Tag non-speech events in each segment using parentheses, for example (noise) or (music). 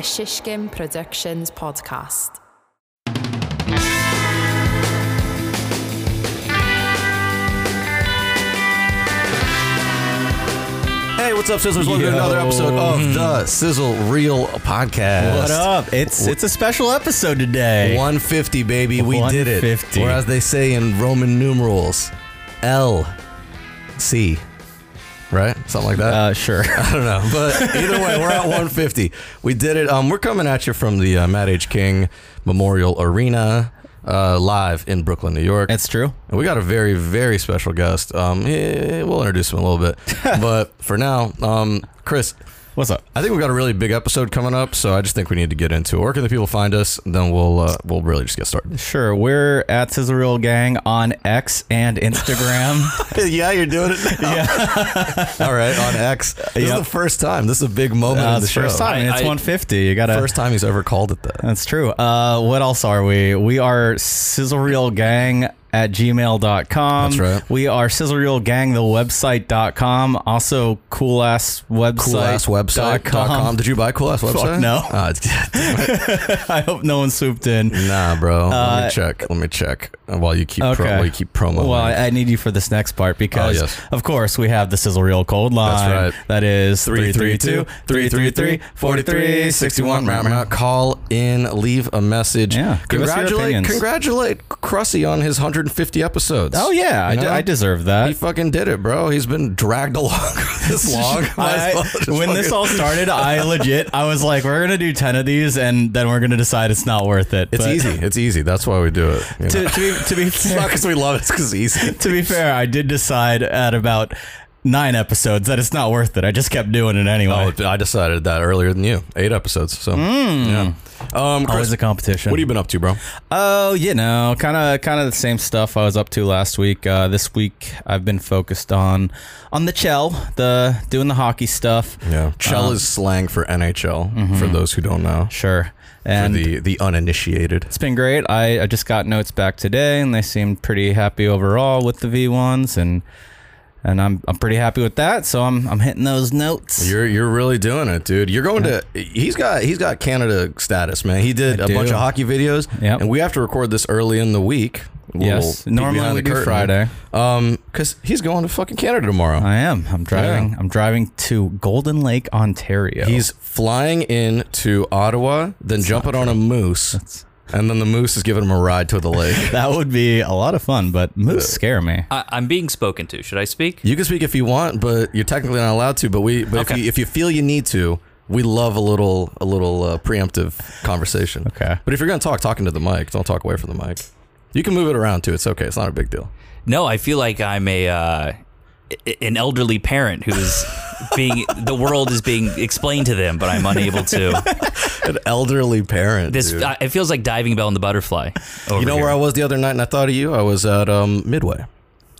a Shishkin Productions podcast. Hey, what's up, Sizzlers? Welcome to another episode of mm-hmm. the Sizzle Reel Podcast. What up? It's it's a special episode today. 150, baby. We did it. 150. Or as they say in Roman numerals, L C. Something like that. Uh, sure. (laughs) I don't know, but either way, we're at 150. We did it. Um, we're coming at you from the uh, Matt H. King Memorial Arena, uh, live in Brooklyn, New York. It's true. And we got a very, very special guest. Um, eh, we'll introduce him in a little bit, (laughs) but for now, um, Chris, What's up? I think we've got a really big episode coming up, so I just think we need to get into it. Where can the people find us? And then we'll uh, we'll really just get started. Sure. We're at Sizzle Reel Gang on X and Instagram. (laughs) yeah, you're doing it. Now. yeah. (laughs) All right, on X. This is the first time. This is a big moment Uh, in the it's show. first time. and it's I- 150. You gotta. First time he's ever called it that. That's true. Uh, what else are we? We are Sizzle Reel Gang at gmail.com. That's right. We are Sizzle Reel Gang, the website.com. Also, cool ass website. Coolasswebsite.com. Did you buy Cool Ass Website? no. Uh, (laughs) I hope no one swooped in. nah, bro. Let Uh, me check. Let me check while you keep pro- while you keep promo. Well, I, I need you for this next part oh, because, Oh, yes. of course, we have the Sizzle Reel Cold Line. That's right. That is 332 333 4361. Call in, leave a message. Yeah, give us your Congratulate, congratulate Crusty on his 150 episodes. Oh, yeah. I, know? I deserve He fucking did it, bro. He's been dragged along (laughs) this (laughs) long. I- well when this all started, I (laughs) legit, I was like, we're going to do 10 of these and then we're going to decide it's not worth it. It's But easy. It's easy. That's why we do it. To, to, be, (laughs) to, be it's not fair, because we love it. It's because easy. to be fair, I did decide at about nine episodes that it's not worth it. I just kept doing it anyway. Oh, I decided that earlier than you. Eight episodes. So yeah. Um, Chris, Always a competition. what have you been up to, bro? Oh, you know, kind of, kind of the same stuff I was up to last week. Uh, this week, I've been focused on, on the chell, the doing the hockey stuff. Yeah, Chell is slang for NHL. For those who don't know, Sure, for and the the uninitiated. it's been great. I, I just got notes back today, and they seemed pretty happy overall with the V ones, and and I'm I'm pretty happy with that. So I'm I'm hitting those notes. You're you're really doing it, dude. You're going to. He's got he's got Canada status, man. He did I a bunch of hockey videos, Yep. and we have to record this early in the week. A Yes. Normally behind we the do curtain. Friday. Um, because he's going to fucking Canada tomorrow. I am. I'm driving. Yeah. I'm driving to Golden Lake, Ontario. He's flying in to Ottawa, then jumping on a moose, and then the moose is giving him a ride to the lake. (laughs) that would be a lot of fun, but moose scare me. I, I'm being spoken to. Should I speak? You can speak if you want, but you're technically not allowed to. But we, but if you if you feel you need to, we love a little a little uh, preemptive conversation. Okay. But if you're gonna talk, talking to the mic. Don't talk away from the mic. You can move it around too. It's okay. It's not a big deal. No, I feel like I'm a uh, an elderly parent who's (laughs) being the world is being explained to them, but I'm unable to. (laughs) An elderly parent. This dude. I, it feels like diving bell and the butterfly. you know where I was the other night, and I thought of you. I was at um, Midway.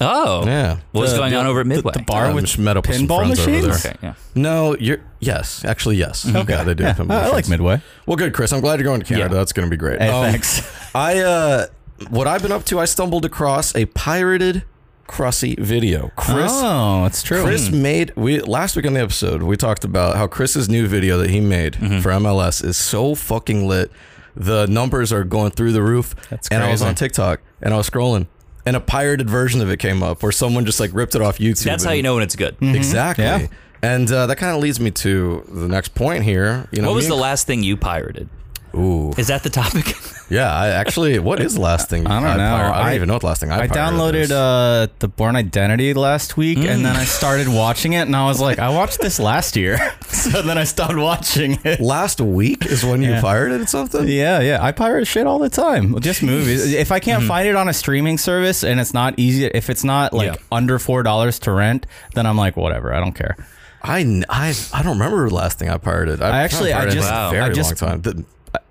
Oh, Yeah. What's The- going on over at Midway? the bar I with just met up with some pinball friends over machines? there. Okay, yeah. No, you're yes, actually yes. Okay. Yeah, they do. Yeah. pinball I, I like machines. Midway. Well, good, Chris. I'm glad you're going to Canada. Yeah. That's going to be great. Hey, Um, thanks. I uh, what I've been up to. I stumbled across a pirated Crusty video. Chris, oh, it's true. Chris made we last week on the episode. We talked about how Chris's new video that he made Mm-hmm. for MLS is so fucking lit. The numbers are going through the roof. That's crazy. and I was on TikTok and I was scrolling, and a pirated version of it came up where someone just like ripped it off YouTube. That's how you know when it's good. exactly. Yeah. And uh, that kind of leads me to the next point here. You know, What was the last thing you pirated? Ooh, Is that the topic? (laughs) yeah. I actually, what is the last thing? (laughs) I don't know. pirate- I don't even know what the last thing I. I downloaded uh, the Bourne Identity last week, and then I started watching it, and I was like, I watched this last year, (laughs) so then I stopped watching it. last week is when you Yeah. pirated something. Yeah, yeah, I pirate shit all the time. Just movies. (laughs) If I can't find it on a streaming service and it's not easy, if it's not like Yeah. under four dollars to rent, then I'm like, whatever, I don't care. I, I, I don't remember the last thing I pirated. I actually- I just- Wow. very I just- long time. The-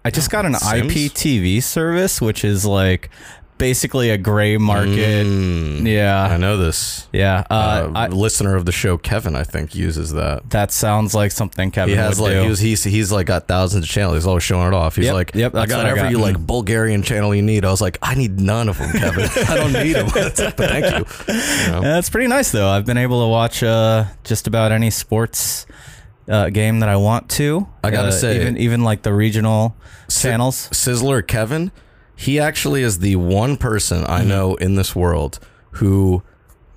I just got an Sims? IPTV service, which is like basically a gray market. Mm, I know this. yeah. Uh, Uh, I, listener of the show, Kevin, I think uses that. that sounds like something Kevin He has would like he was, he's he's like got thousands of channels. He's always showing it off. He's Yep, like, yep, I got what I every got. like Bulgarian channel you need. I was like, I need none of them, Kevin. (laughs) I don't need them. but (laughs) thank you. You know? Yeah, it's pretty nice though. I've been able to watch uh, just about any sports uh, game that I want to. I gotta Uh, say- even even like the regional channels. Sizzler Kevin, he actually is the one person I Mm-hmm. know in this world who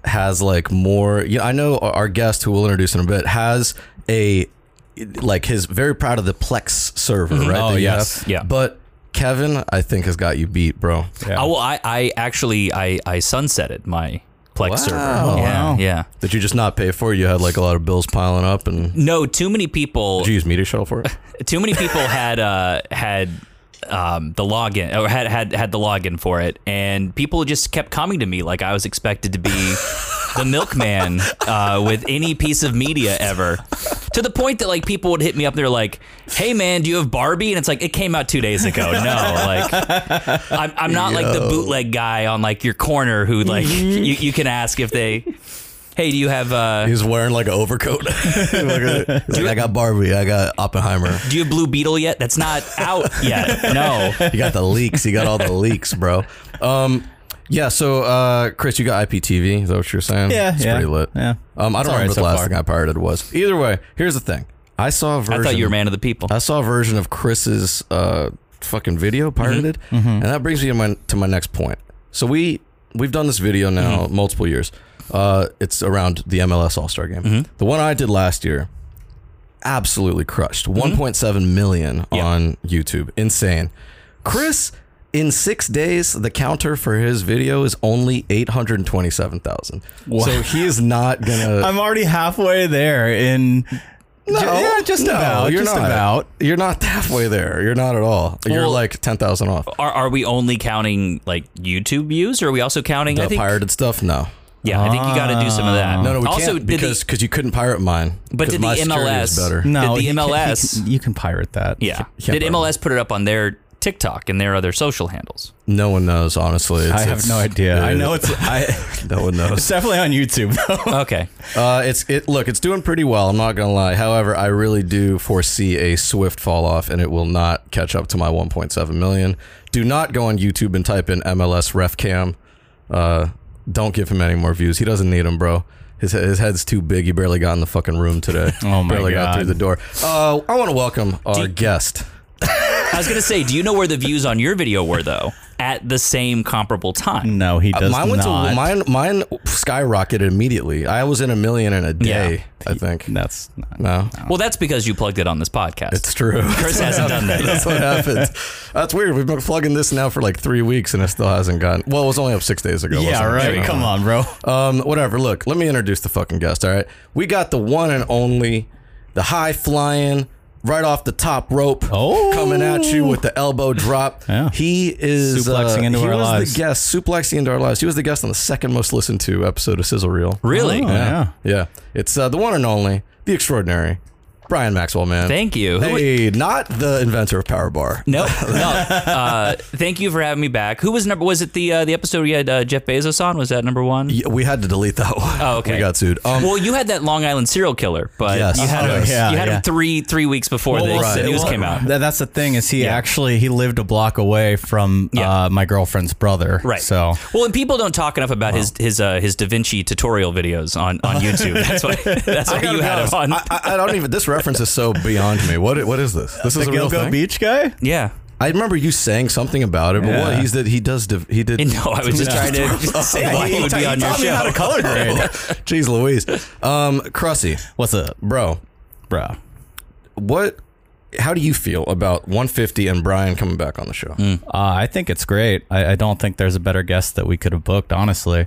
has like more. Yeah, I know our guest, who we'll introduce in a bit, has a like his very proud of the Plex server, right? Oh, yes. have. Yeah. But Kevin, I think has got you beat, bro. Yeah. Oh, well, I, I actually I, I sunsetted my Plex Wow. server. Oh, yeah, wow. yeah. Did you just not pay for it? You had like a lot of bills piling up, and No, too many people. did you use Media Shuttle for it? (laughs) Too many people had uh, had um, the login or had, had had the login for it, and people just kept coming to me like I was expected to be the milkman uh, with any piece of media ever. To the point that like people would hit me up, they're like, "Hey man, do you have Barbie?" And it's like it came out two days ago. No, like I'm, I'm not like the bootleg guy on like your corner who like (laughs) you, you can ask if they. Hey, do you have uh, He's wearing like an overcoat. (laughs) He's like, I got Barbie, I got Oppenheimer. do you have Blue Beetle yet? That's not out yet. No. (laughs) You got the leaks. You got all the leaks, bro. Um, yeah. So, uh, Chris, you got IPTV. Is that what you're saying? Yeah, it's yeah, pretty lit. yeah. Um, I don't all right remember so the last far. thing I pirated was. Either way, here's the thing. I saw a version. I thought you were man of the people. I saw a version of Chris's uh, fucking video pirated, and that brings me to my to my next point. So we we've done this video now multiple years. Uh, it's around the MLS All Star Game. The one I did last year, absolutely crushed. 1.7 million on YouTube, insane. Chris. In six days, the counter for his video is only eight hundred twenty-seven thousand. So he is not gonna. (laughs) I'm already halfway there in. No, yeah, just no, about. You're just not. about. You're not halfway there. You're not at all. You're like ten thousand off. Are, are we only counting like YouTube views, or are we also counting? The I think, pirated stuff? No. yeah, I think you got to do some of that. No, no, we also, can't did because the, because you couldn't pirate mine. But did the my security is MLS better? No, Did the he can- he MLS can- you can pirate that. yeah, did buy MLS put it up on their TikTok and their other social handles? No one knows. Honestly, It's- I have no idea. I know it's. (laughs) I, no one knows. it's definitely on YouTube though. (laughs) Okay, Uh, it's it. Look, it's doing pretty well. I'm not gonna lie. However, I really do foresee a swift fall off, and it will not catch up to my 1.7 million. Do not go on YouTube and type in MLS ref cam. Uh, don't give him any more views. He doesn't need them, bro. His, his head's too big. He barely got in the fucking room today. Oh my barely got through the door. Uh, I want to welcome our you- guest. (laughs) I was gonna say, do you know where the views on your video were though? At the same comparable time. No, he does Uh, mine went not. to mine. Mine skyrocketed immediately. I was in a million in a day. Yeah. I think. That's not, No, Well, that's because you plugged it on this podcast. it's true. Chris hasn't done that (laughs) That's what happens. That's weird. We've been plugging this now for like three weeks and it still hasn't gotten. Well, it was only up six days ago. Yeah, wasn't it? right. Come on, bro. Um, whatever. Look, let me introduce the fucking guest. All right, we got the one and only, the high flying, right off the top rope, Oh. coming at you with the elbow drop. (laughs) Yeah. He is Suplexing uh, into he our was lives. the guest, suplexing into our lives. He was the guest on the second most listened to episode of Sizzle Reel. Really? Oh, yeah. Yeah, it's uh, the one and only, the extraordinary, Brian Maxwell, Mann. Thank you. Who- Hey, not the inventor of Power Bar. No, (laughs) no. Uh, thank you for having me back. Who was number? Was it the uh, the episode we had uh, Jeff Bezos on? Was that number one? Yeah, we had to delete that one. Oh, (laughs) okay. We got sued. Um, well, you had that Long Island serial killer, but Yes. you had Oh, him. yeah, you had yeah. him three three weeks before the, Well, the right. news Well, came out. That's the thing is he Yeah. actually he lived a block away from Yeah. uh, my girlfriend's brother. Right. So well, and people don't talk enough about his his uh, his Da Vinci tutorial videos on, on (laughs) YouTube. That's why that's why you be had honest, him on. I, I- I don't even. This reference is so beyond me. What what is this? This is the a real Gilgo thing. Beach guy. yeah. I remember you saying something about it, but what he's did he does div- he did. (laughs) No, I was just trying to (laughs) say why he would be on your taught me show. how to color grade. (laughs) Jeez Louise, um, Crusty, What's up, bro, bro? what? How do you feel about 150 and Brian coming back on the show? Uh, I think it's great. I, I don't think there's a better guest that we could have booked, honestly.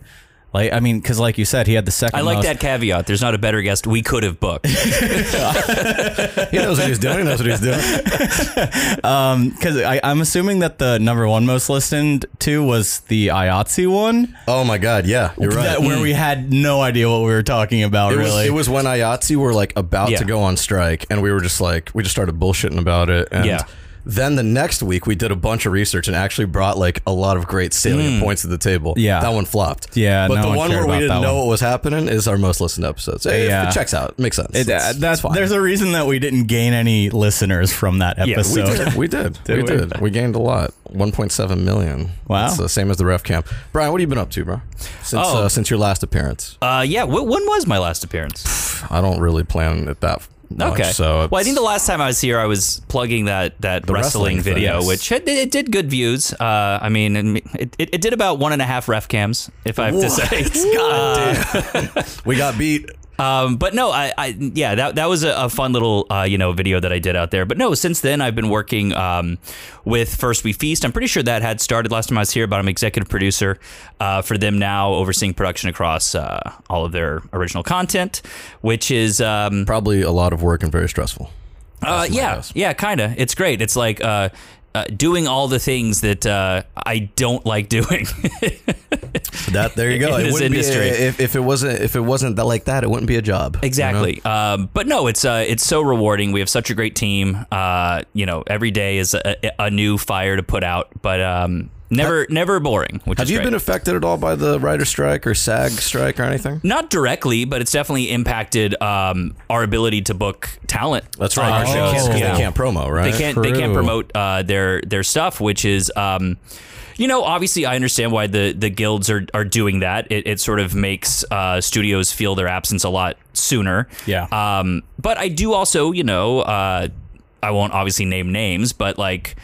Like, I mean, because like you said, he had the second. I like most- that caveat. There's not a better guest we could have booked. (laughs) He knows what he's doing. He knows what he's doing. (laughs) Um, because I'm assuming that the number one most listened to was the IATSE one, Oh my God, yeah, you're right. that, where we mm. had no idea what we were talking about. It was, really, it was when IATSE were like about Yeah. to go on strike, and we were just like, we just started bullshitting about it. And Yeah. Then the next week, we did a bunch of research and actually brought like a lot of great salient points to the table. Yeah. that one flopped. Yeah, but no the one one where we didn't know one. what was happening is our most listened episodes. Hey, Yeah. It checks out. Makes sense. It- uh, that's it's fine. there's a reason that we didn't gain any listeners from that we episode. we did. We did. (laughs) Did we, we? did. We gained a lot. 1.7 million. Wow. It's the same as the ref cam. Brian, what have you been up to, bro? Since Oh. uh, since your last appearance. Uh, yeah. Wh- when was my last appearance? I don't really plan it that much, Okay. So well, I think the last time I was here, I was plugging that that wrestling, wrestling video, yes. which it, it did good views. Uh, I mean, it, it, it did about one and a half ref cams, if I have to say. (laughs) God damn. (laughs) we got beat. Um, but no, I, I yeah, that that was a, a fun little uh, you know video that I did out there. But no, since then I've been working um, with First We Feast. I'm pretty sure that had started last time I was here, but I'm executive producer uh, for them now, overseeing production across uh, all of their original content, which is um, Probably a lot of work and very stressful. uh, yeah, yeah, kind of. It's great. It's like uh, uh, doing all the things that uh, I don't like doing. (laughs) That there you go. In it this wouldn't be industry. a- if, if it wasn't if it wasn't that like that, it wouldn't be a job. you know? Exactly. Um, but no, it's uh, it's so rewarding. We have such a great team. Uh, you know, every day is a, a new fire to put out, but um, never never boring. Which Have is you great. been affected at all by the writer strike or SAG strike or anything? Not directly, but it's definitely impacted um, our ability to book talent. That's on right. our They shows. can't, 'cause Yeah. they can't promo, right? They can't. They can't promote uh, their their stuff, which is. Um, you know, obviously, I understand why the, the guilds are, are doing that. It, it sort of makes uh, studios feel their absence a lot sooner. Yeah. Um, but I do also, you know, uh, I won't obviously name names, but like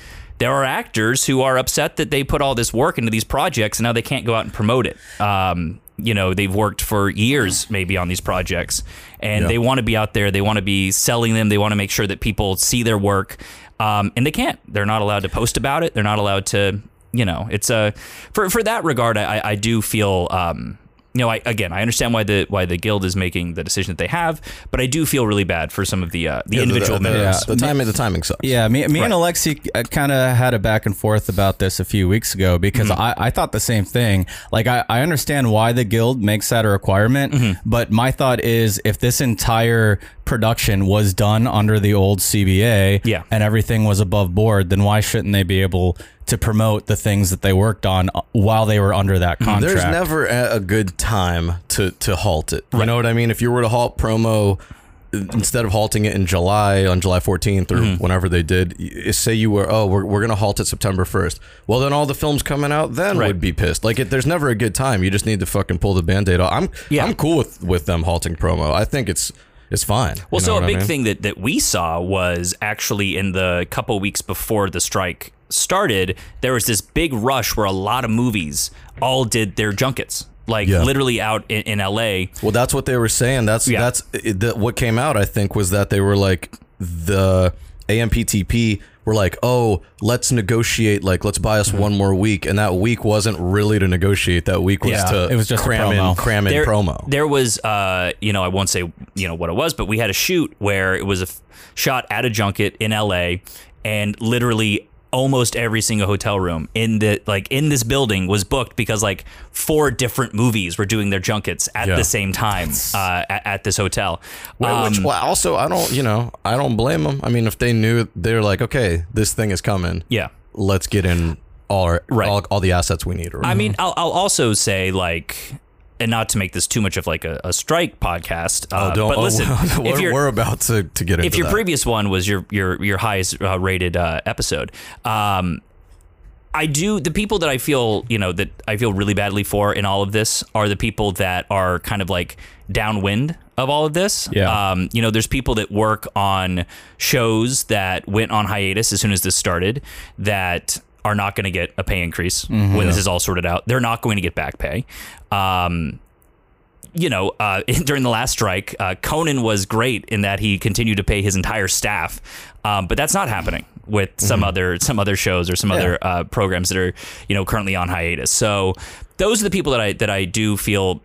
there are actors who are upset that they put all this work into these projects and now they can't go out and promote it. Um, you know, they've worked for years maybe on these projects and Yeah. they want to be out there. They want to be selling them. They want to make sure that people see their work. Um, and they can't. They're not allowed to post about it. They're not allowed to, you know, it's a, for, for that regard, I, I do feel, um, you know, I, again, I understand why the why the guild is making the decision that they have, but I do feel really bad for some of the uh, the Yeah, individual the, the, members. the timing the timing sucks. Yeah, me, me and Alexei kind of had a back and forth about this a few weeks ago because Mm-hmm. I, I thought the same thing. Like, I, I understand why the guild makes that a requirement, Mm-hmm. but my thought is if this entire production was done under the old CBA Yeah. and everything was above board, then why shouldn't they be able to promote the things that they worked on uh, while they were under that contract? There's never a, a good time to to halt it. You know what I mean? If you were to halt promo instead of halting it in July on July 14th or Mm-hmm. whenever they did, say you were oh we're, we're going to halt it September 1st. Well, then all the films coming out then Right. would be pissed. Like it, there's never a good time. You just need to fucking pull the band-aid off. I'm Yeah. I'm cool with with them halting promo. I think it's it's fine. Well, You know so a what I big mean? thing that, that we saw was actually in the couple weeks before the strike started, there was this big rush where a lot of movies all did their junkets, like Yeah. literally out in, in LA. Well, that's what they were saying. That's Yeah. that's it, the, what came out. I think was that they were like the AMPTP were like, oh, let's negotiate. Like, let's buy us Mm-hmm. one more week, and that week wasn't really to negotiate. That week was Yeah, to it was just a cram in promo. cram in there, promo. There was, uh, you know, I won't say, you know, what it was, but we had a shoot where it was a f- shot at a junket in LA, and literally almost every single hotel room in the like in this building was booked because like four different movies were doing their junkets at Yeah. the same time uh, at, at this hotel. Well, Which Um, well, also I don't, you know, I don't blame them. I mean, if they knew they're like, okay, this thing is coming, yeah. let's get in all our, Right. all, all the assets we need. Or I mean, I'll, I'll also say like, and not to make this too much of like a, a strike podcast. Uh, oh, don't. but oh, listen, (laughs) we're, if you're we're about to, to get into if your that. previous one was your your your highest uh, rated uh, episode, um, I do the people that I feel you know that I feel really badly for in all of this are the people that are kind of like downwind of all of this. Yeah. Um, you know, there's people that work on shows that went on hiatus as soon as this started that are not going to get a pay increase when this is all sorted out. They're not going to get back pay. Um, you know, uh, (laughs) during the last strike, uh, Conan was great in that he continued to pay his entire staff, um, but that's not happening with some other some other shows or some other uh, programs that are you know currently on hiatus. So those are the people that I that I do feel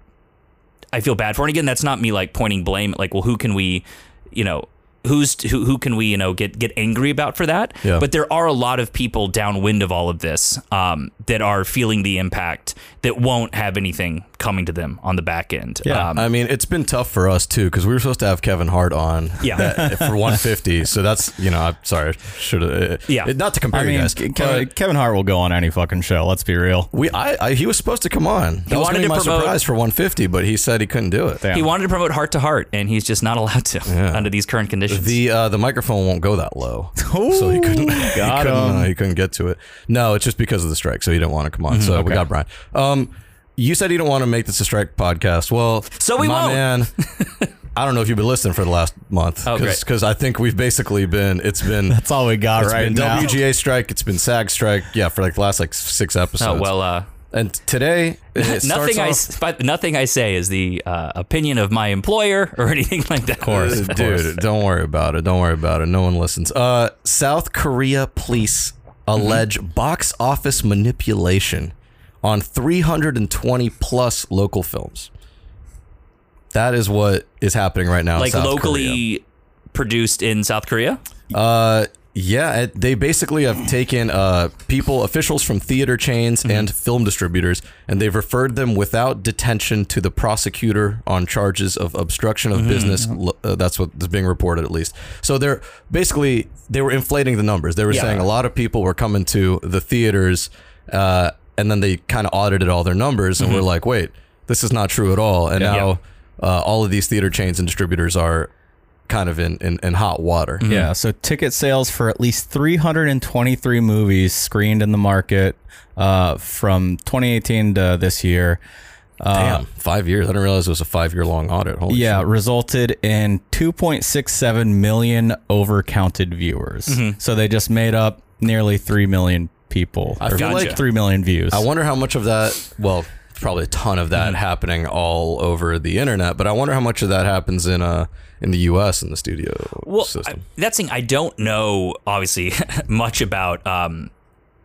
I feel bad for. And again, that's not me like pointing blame. Like, well, who can we, you know, who's who, who can we, you know, get get angry about for that? Yeah. But there are a lot of people downwind of all of this um, that are feeling the impact that won't have anything coming to them on the back end. Yeah. Um, I mean, it's been tough for us too because we were supposed to have Kevin Hart on. Yeah. that- (laughs) for 150. So that's you know, I'm sorry, should have. Yeah. not to compare I you mean, guys. Kevin, Kevin Hart will go on any fucking show. Let's be real. we, I, I, he was supposed to come on. That was wanted gonna be to my promote- surprise for 150, but he said he couldn't do it. Damn. he wanted to promote Hart to Heart, and he's just not allowed to Yeah. (laughs) under these current conditions. The uh, the microphone won't go that low, so he couldn't. (laughs) he, couldn't uh, he couldn't get to it. No, it's just because of the strike, so he didn't want to come on. So we got Brian. Um, you said you don't want to make this a strike podcast. Well, So we my won't. man. (laughs) I don't know if you've been listening for the last month Oh, because I think we've basically been it's been (laughs) That's all we got right been now. WGA strike, it's been SAG strike, yeah, for like the last like six episodes. Oh well, uh, and today (laughs) nothing I off- but nothing I say is the uh, opinion of my employer (laughs) or anything like that. Of course. Dude, don't worry about it. Don't worry about it. No one listens. Uh, South Korea police allege box office manipulation on 320 plus local films. That is what is happening right now. in like locally produced in South Korea. Korea. Uh, yeah, it, they basically have taken uh, people, officials from theater chains Mm-hmm. and film distributors, and they've referred them without detention to the prosecutor on charges of obstruction Mm-hmm. of business. Lo- Uh, that's what is being reported, at least. So they're basically they were inflating the numbers. They were Yeah. saying a lot of people were coming to the theaters, uh, and then they kind of audited all their numbers, and Mm-hmm. were like, "Wait, this is not true at all." And Yeah. now uh, all of these theater chains and distributors are kind of in, in, in hot water. Yeah, so ticket sales for at least 323 movies screened in the market uh, from 2018 to this year. Damn, five years. I didn't realize it was a five year long audit. Holy Yeah, shit. resulted in 2.67 million overcounted viewers. So they just made up nearly 3 million people. I or feel like- 3 million views. I wonder how much of that, well, probably a ton of that happening all over the internet, but I wonder how much of that happens in uh in the US in the studio Well, I, system. that's thing I don't know obviously (laughs) much about. Um,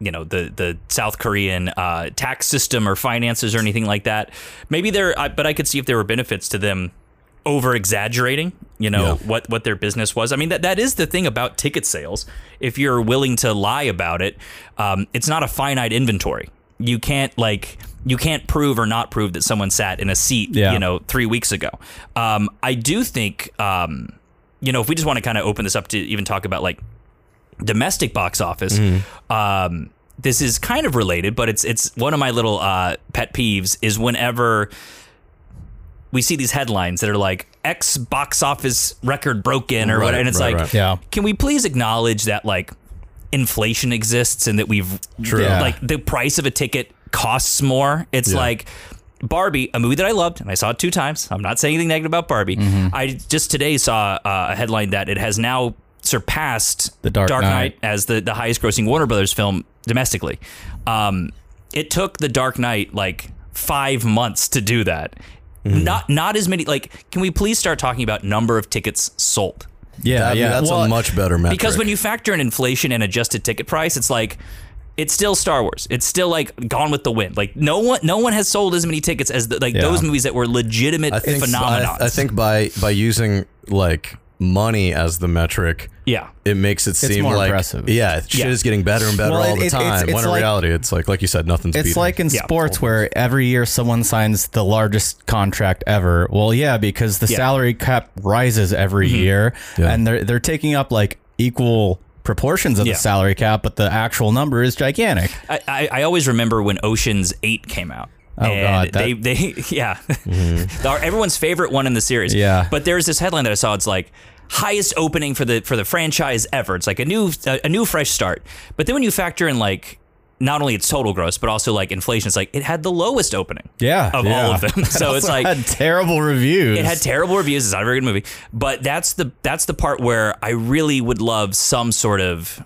you know the the South Korean uh, tax system or finances or anything like that. Maybe there, I, but I could see if there were benefits to them over exaggerating. You know Yeah. what what their business was. I mean that that is the thing about ticket sales. If you're willing to lie about it, um, it's not a finite inventory. You can't like you can't prove or not prove that someone sat in a seat. Yeah. You know three weeks ago. Um, I do think. Um, you know, if we just want to kind of open this up to even talk about like domestic box office, um, this is kind of related, but it's it's one of my little uh, pet peeves is whenever we see these headlines that are like X box office record broken or Right, what, and it's right, like, right. Yeah. can we please acknowledge that like inflation exists and that we've True. Yeah. like the price of a ticket costs more. It's Yeah. like Barbie, a movie that I loved and I saw it two times. I'm not saying anything negative about Barbie. Mm-hmm. I just today saw uh, a headline that it has now surpassed The Dark Knight. Knight. as the, the highest grossing Warner Brothers film domestically. Um, it took The Dark Knight like five months to do that. Mm-hmm. Not not as many. Like, can we please start talking about number of tickets sold? Yeah, That- yeah. that's Well, a much better metric. Because when you factor in inflation and adjusted ticket price, it's like it's still Star Wars. It's still like Gone with the Wind. Like no one, no one has sold as many tickets as the, like Yeah. those movies that were legitimate I think phenomenons. I, I think by by using like money as the metric, yeah. it makes it seem more like impressive. yeah, shit Yeah. is getting better and better Well, all it- the it- it's- time. it's when in like- reality, it's like like you said, nothing's. It's beating. like in Yeah. sports where every year someone signs the largest contract ever. Well, yeah, because the Yeah. salary cap rises every mm-hmm. year, Yeah. and they're they're taking up like equal proportions of Yeah. the salary cap, but the actual number is gigantic. I, I, I always remember when Ocean's Eight came out. Oh, and God, that- they they (laughs) yeah, mm-hmm. (laughs) Our- everyone's favorite one in the series. Yeah. but there's this headline that I saw. It's like highest opening for the for the franchise ever. It's like a new a, new fresh start. But then when you factor in like not only its total gross, but also like inflation, it's like it had the lowest opening. Yeah, of yeah. all of them. It (laughs) So it's like had terrible reviews. it had terrible reviews. It's not a very good movie, but that's the that's the part where I really would love some sort of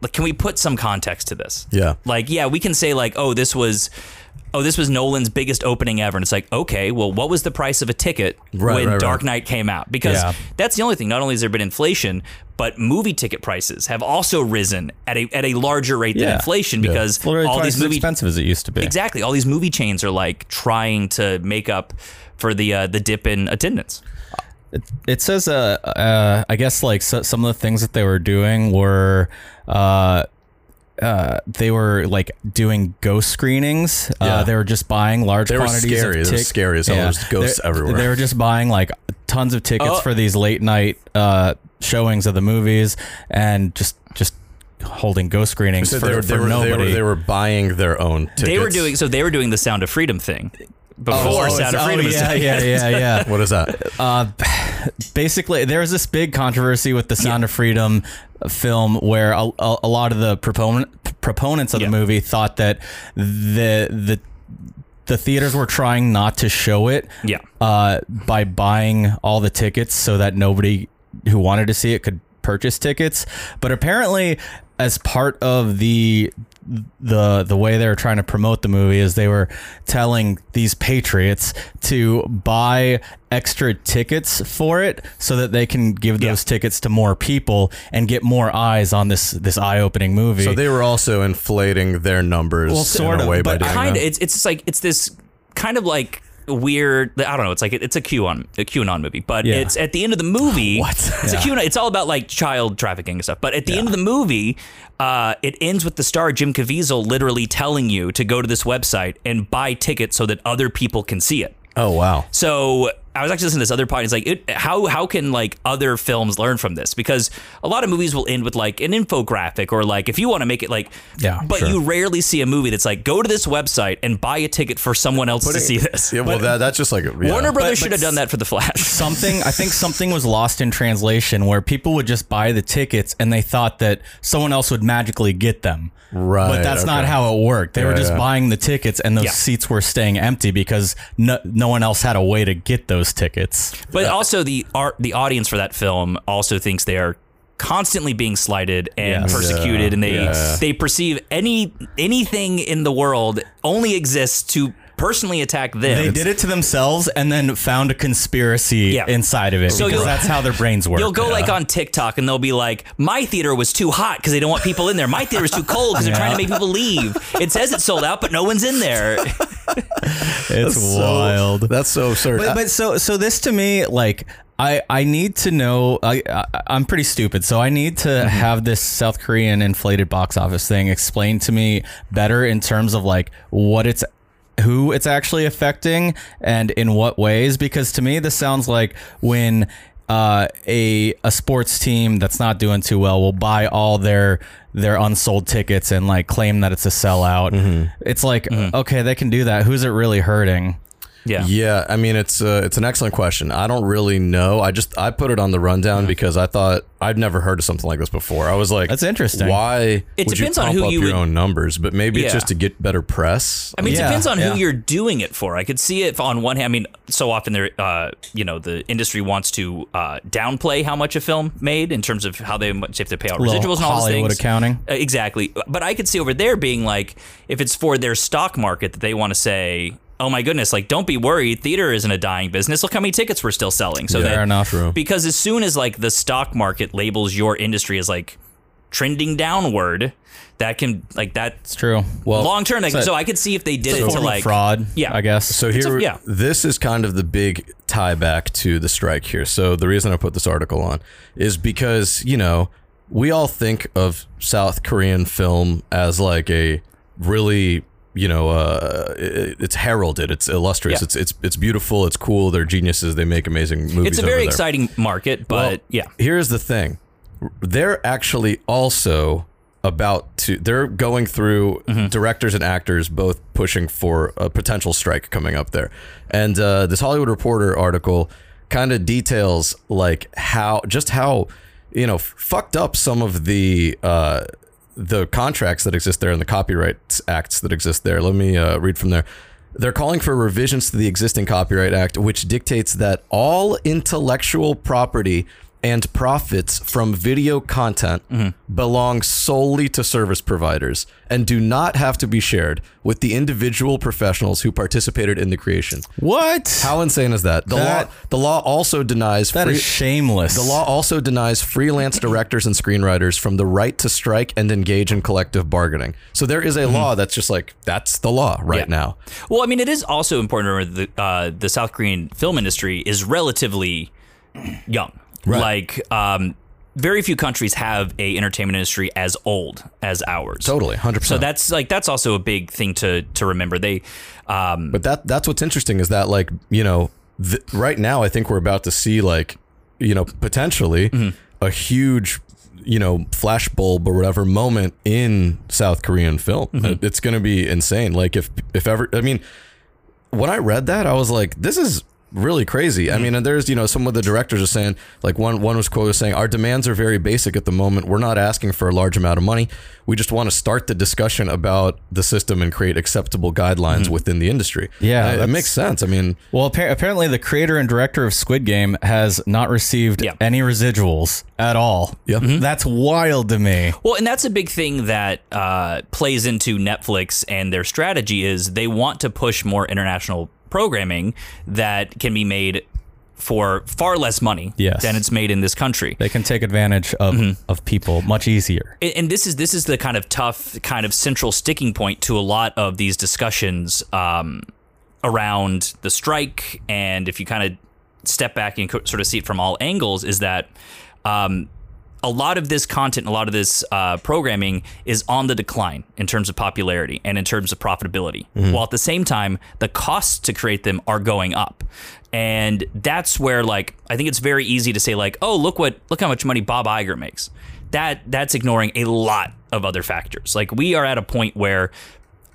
like. Can we put some context to this? Yeah. Like, yeah, we can say like, oh, this was. Oh, this was Nolan's biggest opening ever. And it's like, okay, well, what was the price of a ticket Right, when right, Dark right. Knight came out? Because Yeah. that's the only thing. Not only has there been inflation, but movie ticket prices have also risen at a at a larger rate than inflation because literally all these as movie expensive as it used to be. exactly all these movie chains are like trying to make up for the uh, the dip in attendance. It says, uh, uh, I guess like so, some of the things that they were doing were, uh, uh, they were like doing ghost screenings. Yeah. Uh, they were just buying large They were quantities scary. of They were tic- scary as hell. There's ghosts They- everywhere. They were just buying like tons of tickets Oh. for these late night uh, showings of the movies and just just holding ghost screenings So for, they, were, for they, were, they, nobody. were, they were buying their own tickets. They were doing so. They were doing the Sound of Freedom thing before Oh, Sound of oh, Freedom. was yeah, yeah, yeah, yeah. (laughs) What is that? Uh, basically, there was this big controversy with the Sound of Freedom film where a, a, a lot of the proponent proponents of Yeah. the movie thought that the the the theaters were trying not to show it. Yeah. Uh, by buying all the tickets so that nobody who wanted to see it could purchase tickets. But apparently, as part of the the the way they were trying to promote the movie is they were telling these patriots to buy extra tickets for it so that they can give those tickets to more people and get more eyes on this this eye-opening movie. So they were also inflating their numbers Well, sort in a of, way by but doing kind that. of it's it's just like it's this kind of like weird I don't know it's like it's a QAnon a QAnon movie but Yeah. it's at the end of the movie (laughs) What? it's a QAnon it's all about like child trafficking and stuff but at the end of the movie uh, it ends with the star Jim Caviezel literally telling you to go to this website and buy tickets so that other people can see it Oh wow. so I was actually listening to this other podcast. Like, it, how how can like other films learn from this? Because a lot of movies will end with like an infographic or like if you want to make it like, Yeah, But sure. you rarely see a movie that's like go to this website and buy a ticket for someone else to see this. Yeah, well, that, that's just like a, yeah. Warner Brothers but should have done that for the Flash. (laughs) something I think (laughs) something was lost in translation where people would just buy the tickets and they thought that someone else would magically get them. Right, But that's not how it worked. They were just yeah. buying the tickets and those Yeah. seats were staying empty because no, no one else had a way to get those tickets. But also the art, the audience for that film also thinks they are constantly being slighted and Yes. persecuted, and they Yeah. they perceive any anything in the world only exists to personally attack them. They did it to themselves and then found a conspiracy Yeah. inside of it So because that's how their brains work. You'll go like on TikTok and they'll be like, "My theater was too hot because they don't want people in there. My theater was too cold because they're trying to make people leave. It says it's sold out, but no one's in there." (laughs) it's So- wild. That's so absurd. But, but so so this to me like I I need to know I, I I'm pretty stupid so I need to Mm-hmm. have this South Korean inflated box office thing explained to me better in terms of like what it's who it's actually affecting and in what ways because to me this sounds like when uh, a a sports team that's not doing too well will buy all their their unsold tickets and like claim that it's a sellout. Mm-hmm. It's like okay, they can do that. Who's it really hurting? Yeah. Yeah, I mean it's uh, it's an excellent question. I don't really know. I just I put it on the rundown because I thought I'd never heard of something like this before. I was like, That's interesting. Why It would depends you on who up you your would- own numbers? But maybe it's just to get better press. I mean, it Yeah, depends on yeah. who you're doing it for. I could see it on one hand. I mean, so often there, uh, you know, the industry wants to uh, downplay how much a film made in terms of how they much have to pay out residuals and all those Hollywood things. accounting. Uh, exactly. But I could see over there being like, if it's for their stock market that they want to say, oh my goodness, like don't be worried, theater isn't a dying business. Look how many tickets we're still selling. So Yeah. that Fair enough. True. because as soon as like the stock market labels your industry as like trending downward, that can like that's true. Well, long term. Like, so- so, I could see if they did It's it to like fraud. Yeah. I guess. So It's a- here, yeah. this is kind of the big tie back to the strike here. So the reason I put this article on is because you know we all think of South Korean film as like a really you know uh, it, it's heralded, it's illustrious, Yeah. it's it's it's beautiful, it's cool. They're geniuses. They make amazing movies. it's a very exciting market, but Well, yeah, Here's the thing. They're actually also about to they're going through Mm-hmm. directors and actors both pushing for a potential strike coming up there. And uh, this Hollywood Reporter article kind of details like how just how you know fucked up some of the uh, the contracts that exist there and the copyright acts that exist there. Let me uh, read from there. They're calling for revisions to the existing Copyright Act, which dictates that all intellectual property and profits from video content belong solely to service providers and do not have to be shared with the individual professionals who participated in the creation. What? How insane is that? The That- law the law also denies that free- is shameless. the law also denies freelance directors and screenwriters from the right to strike and engage in collective bargaining. So there is a law that's just like that's the law right Yeah. now. Well, I mean, it is also important to remember the uh, the South Korean film industry is relatively young. Like, um, very few countries have a entertainment industry as old as ours. Totally, 100%. So that's like that's also a big thing to to remember. They, um, But that that's what's interesting is that like you know th- right now I think we're about to see like you know potentially Mm-hmm. a huge you know flash bulb or whatever moment in South Korean film. Mm-hmm. It's going to be insane. Like if if ever I mean when I read that I was like this is really crazy. I mean, and there's you know some of the directors are saying like one one was quoted saying our demands are very basic at the moment. We're not asking for a large amount of money. We just want to start the discussion about the system and create acceptable guidelines within the industry. Yeah, And it, it makes sense. I mean, Well, appar- apparently the creator and director of Squid Game has not received Yeah. any residuals at all. Yeah. Mhm. That's wild to me. Well, and that's a big thing that uh, plays into Netflix and their strategy is they want to push more international programming that can be made for far less money Yes. than it's made in this country. They can take advantage of, Mm-hmm. of people much easier. and this is this is the kind of tough kind of central sticking point to a lot of these discussions um, around the strike and if you kind of step back and sort of see it from all angles is that um, a lot of this content a lot of this uh, programming is on the decline in terms of popularity and in terms of profitability while at the same time the costs to create them are going up and that's where like i think it's very easy to say like oh look what look how much money bob Iger makes that that's ignoring a lot of other factors. Like we are at a point where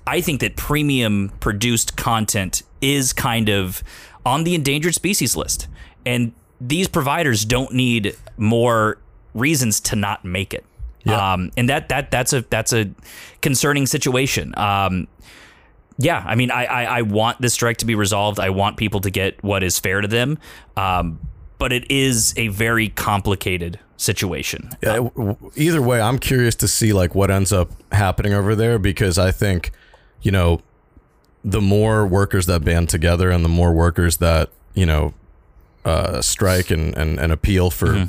I think that premium produced content is kind of on the endangered species list. And these providers don't need more reasons to not make it. Um, and that that that's a that's a concerning situation. Um, yeah, I mean, I, I I want this strike to be resolved. I want people to get what is fair to them. Um, but it is a very complicated situation. Yeah, either way, I'm curious to see like what ends up happening over there because I think, you know, the more workers that band together and the more workers that you know uh, strike and, and, and appeal for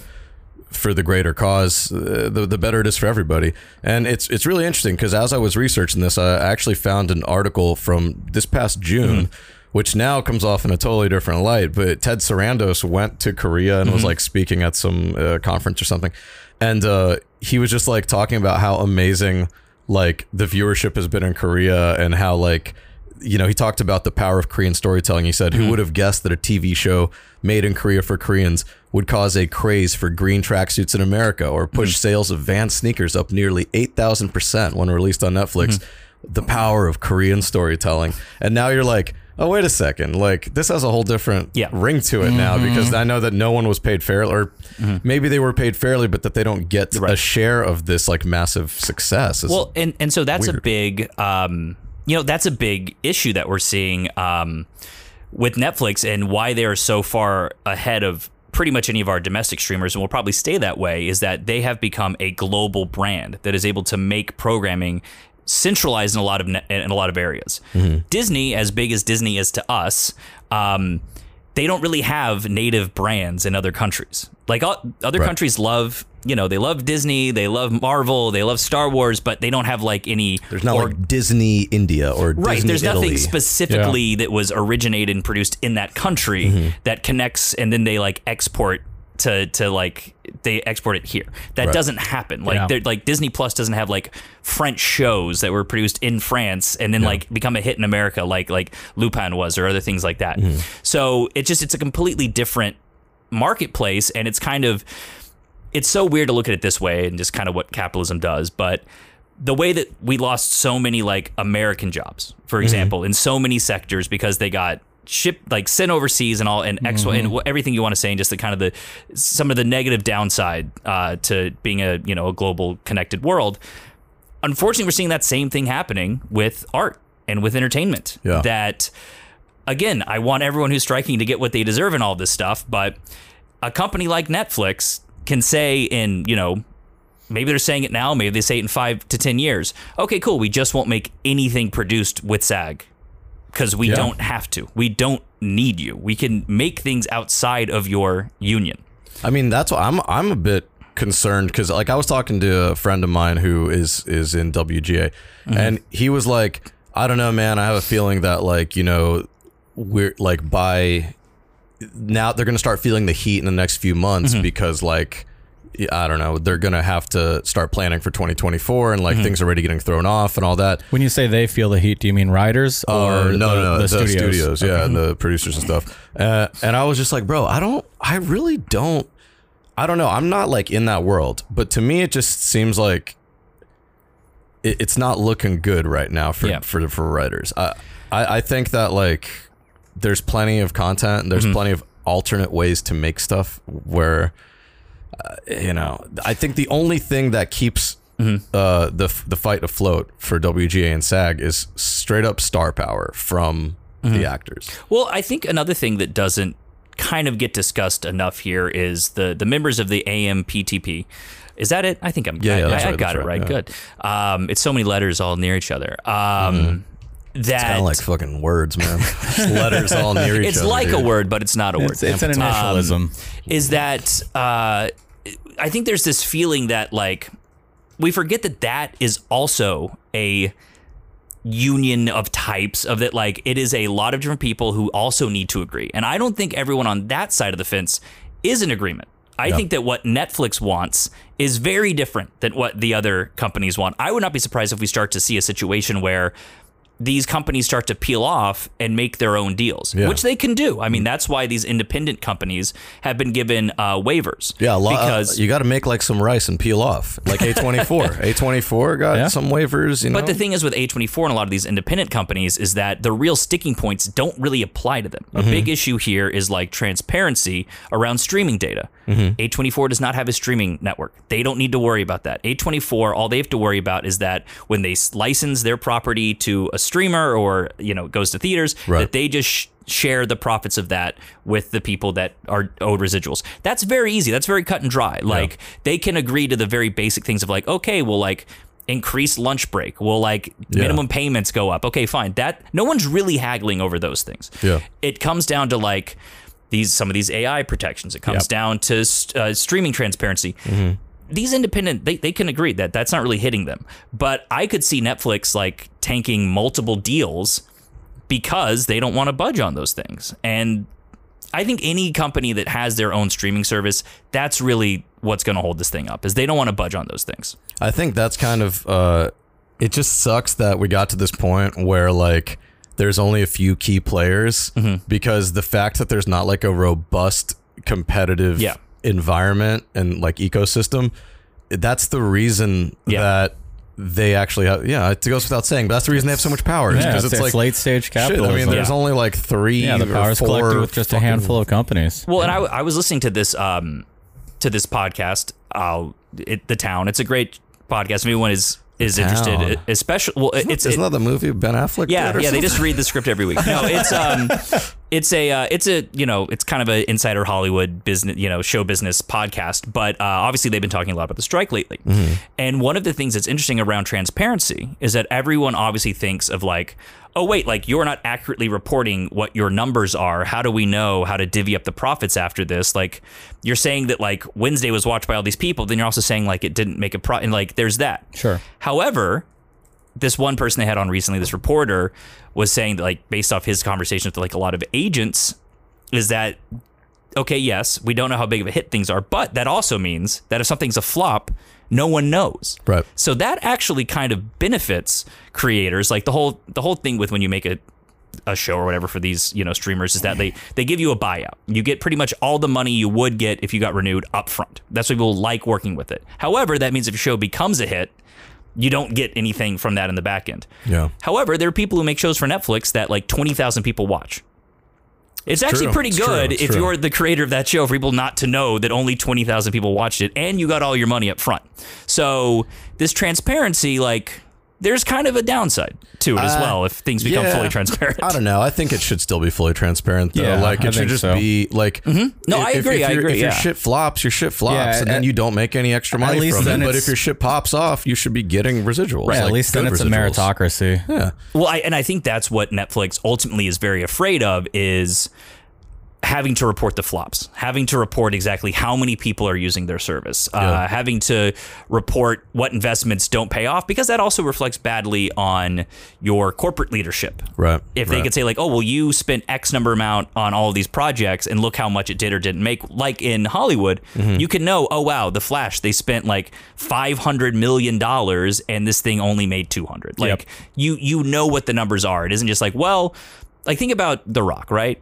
for the greater cause, uh, the the better it is for everybody. And it's it's really interesting because as I was researching this, I actually found an article from this past June. Which now comes off in a totally different light, but Ted Sarandos went to Korea and was like speaking at some uh, conference or something, and uh, he was just like talking about how amazing like the viewership has been in Korea and how like you know, he talked about the power of Korean storytelling. He said, "Who would have guessed that a TV show made in Korea for Koreans would cause a craze for green tracksuits in America or push sales of Vans sneakers up nearly 8,000% when released on Netflix?" The power of Korean storytelling. And now you're like, "Oh, wait a second. Like this has a whole different Yeah. ring to it now because I know that no one was paid fairly or maybe they were paid fairly but that they don't get a share of this like massive success." It's- Well, and and so that's a big, um, you know, that's a big issue that we're seeing um, with Netflix and why they are so far ahead of pretty much any of our domestic streamers, and will probably stay that way. Is that they have become a global brand that is able to make programming centralized in a lot of ne- in a lot of areas. Disney, as big as Disney is to us. Um, they don't really have native brands in other countries. Like o- other Right. countries love, you know, they love Disney, they love Marvel, they love Star Wars, but they don't have like any. there's not or- like Disney India or right. Disney there's nothing Italy. specifically that was originated and produced in that country Mm-hmm. that connects, and then they like export to to like they export it here. That Right. doesn't happen. Like Yeah. like Disney Plus doesn't have like French shows that were produced in France and then like become a hit in America, like like Lupin was, or other things like that. Mm-hmm. So it's just it's a completely different marketplace, and it's kind of it's so weird to look at it this way and just kind of what capitalism does, but the way that we lost so many like American jobs, for example, in so many sectors because they got shipped like sent overseas and all and X and everything you want to say and just the kind of the some of the negative downside uh, to being a you know a global connected world. Unfortunately, we're seeing that same thing happening with art and with entertainment. Yeah. That again, I want everyone who's striking to get what they deserve and all this stuff, but a company like Netflix can say in, you know, maybe they're saying it now, maybe they say it in five to 10 years. Okay, cool. We just won't make anything produced with SAG because we Yeah. don't have to. We don't need you. We can make things outside of your union. I mean, that's why I'm I'm a bit concerned because like I was talking to a friend of mine who is is in WGA, mm-hmm. and he was like, I don't know, man. I have a feeling that like you know we're like by now they're gonna start feeling the heat in the next few months mm-hmm. because like. I don't know. They're gonna have to start planning for 2024, and like things are already getting thrown off and all that. When you say they feel the heat, do you mean writers or Uh, no, the, no, no, the the, studios? studios, yeah, and the producers and stuff. Uh, and I was just like, bro, I don't, I really don't, I don't know. I'm not like in that world, but to me, it just seems like it, it's not looking good right now for Yeah. for for writers. I, I I think that like there's plenty of content and there's Mm-hmm. plenty of alternate ways to make stuff where you know I think the only thing that keeps Mm-hmm. uh, the the fight afloat for WGA and SAG is straight up star power from Mm-hmm. the actors. Well, I think another thing that doesn't kind of get discussed enough here is the the members of the AMPTP. Is that it? I think I'm. Yeah, I, yeah, that's I, I got that's it right, right. yeah. Good. Um, it's so many letters all near each other. Um, That Kind of like fucking words, man. (laughs) Letters all near each it's other. It's like a word, but it's not a word. It's, it's an initialism. is that uh, I think there's this feeling that like we forget that that is also a union of types of that like it is a lot of different people who also need to agree. And i don't think everyone on that side of the fence is in agreement. I think that what netflix wants is very different than what the other companies want. I would not be surprised if we start to see a situation where these companies start to peel off and make their own deals, Yeah. which they can do. I mean, that's why these independent companies have been given uh, waivers. Yeah, a lot, uh, because you got to make like some rice and peel off, like A24. (laughs) A24 got Yeah. some waivers, you know. But the thing is with A24 and a lot of these independent companies is that the real sticking points don't really apply to them. A mm-hmm. big issue here is like transparency around streaming data. Mm-hmm. A24 does not have a streaming network. They don't need to worry about that. A24, all they have to worry about is that when they license their property to a streamer or, you know, goes to theaters, Right. that they just sh- share the profits of that with the people that are owed residuals. That's very easy. That's very cut and dry. Like they can agree to the very basic things of like, okay, well, like increase lunch break. Will like Yeah. minimum payments go up? Okay, fine. That no one's really haggling over those things. Yeah. It comes down to like these some of these AI protections. It comes Yep. down to uh, streaming transparency. These independent, they, they can agree that that's not really hitting them. But I could see Netflix like tanking multiple deals because they don't want to budge on those things. And I think any company that has their own streaming service, that's really what's going to hold this thing up is they don't want to budge on those things. I think that's kind of uh it just sucks that we got to this point where like there's only a few key players Mm-hmm. because the fact that there's not like a robust competitive Yeah. Environment and like ecosystem that's the reason Yeah. that they actually have yeah it goes without saying but that's the reason they have so much power is Yeah, because it's, it's, it's like late stage shit, capitalism. I mean there's Yeah. only like three yeah, the or power's four collected with just a handful of companies. Well, and I, I was listening to this um to this podcast, uh, it, the town. It's a great podcast. If anyone is is interested, especially well, it's isn't it, that the movie Ben Affleck yeah, yeah. They just read the script every week. No, it's (laughs) um, it's a uh, it's a you know it's kind of an insider Hollywood business you know show business podcast. But uh, obviously they've been talking a lot about the strike lately. And one of the things that's interesting around transparency is that everyone obviously thinks of like, oh wait, like you're not accurately reporting what your numbers are. How do we know how to divvy up the profits after this? Like you're saying that like Wednesday was watched by all these people, then you're also saying like it didn't make a pro. And like there's that. Sure. However, this one person they had on recently, this reporter, was saying that like based off his conversations with like a lot of agents, is that okay, yes, we don't know how big of a hit things are, but that also means that if something's a flop, no one knows. Right. So that actually kind of benefits creators. Like the whole the whole thing with when you make a a show or whatever for these you know streamers is that they they give you a buyout. You get pretty much all the money you would get if you got renewed up front. That's why people like working with it. However, that means if your show becomes a hit, you don't get anything from that in the back end. Yeah. However, there are people who make shows for Netflix that like 20,000 people watch. It's actually true. pretty It's good It's if true. you're the creator of that show for people not to know that only 20,000 people watched it and you got all your money up front. So, this transparency like there's kind of a downside to it as Uh, well if things become yeah. fully transparent. I don't know. I think it should still be fully transparent though. Yeah, like it I should just so. be like No, I if- agree, If, I your- agree, If your shit flops, your shit flops, Yeah, and then you don't make any extra money least from it. then But if your shit pops off, you should be getting residuals. Right, like at least then good it's a meritocracy. Yeah. Well, I, and I think that's what Netflix ultimately is very afraid of is having to report the flops, having to report exactly how many people are using their service, uh, having to report what investments don't pay off, because that also reflects badly on your corporate leadership. Right. If they could say like, oh well, you spent X number amount on all of these projects, and look how much it did or didn't make. Like in Hollywood, Mm-hmm. you can know, oh wow, The Flash, they spent like five hundred million dollars, and this thing only made two hundred. Like Yep. you you know what the numbers are. It isn't just like, well, like think about The Rock, right?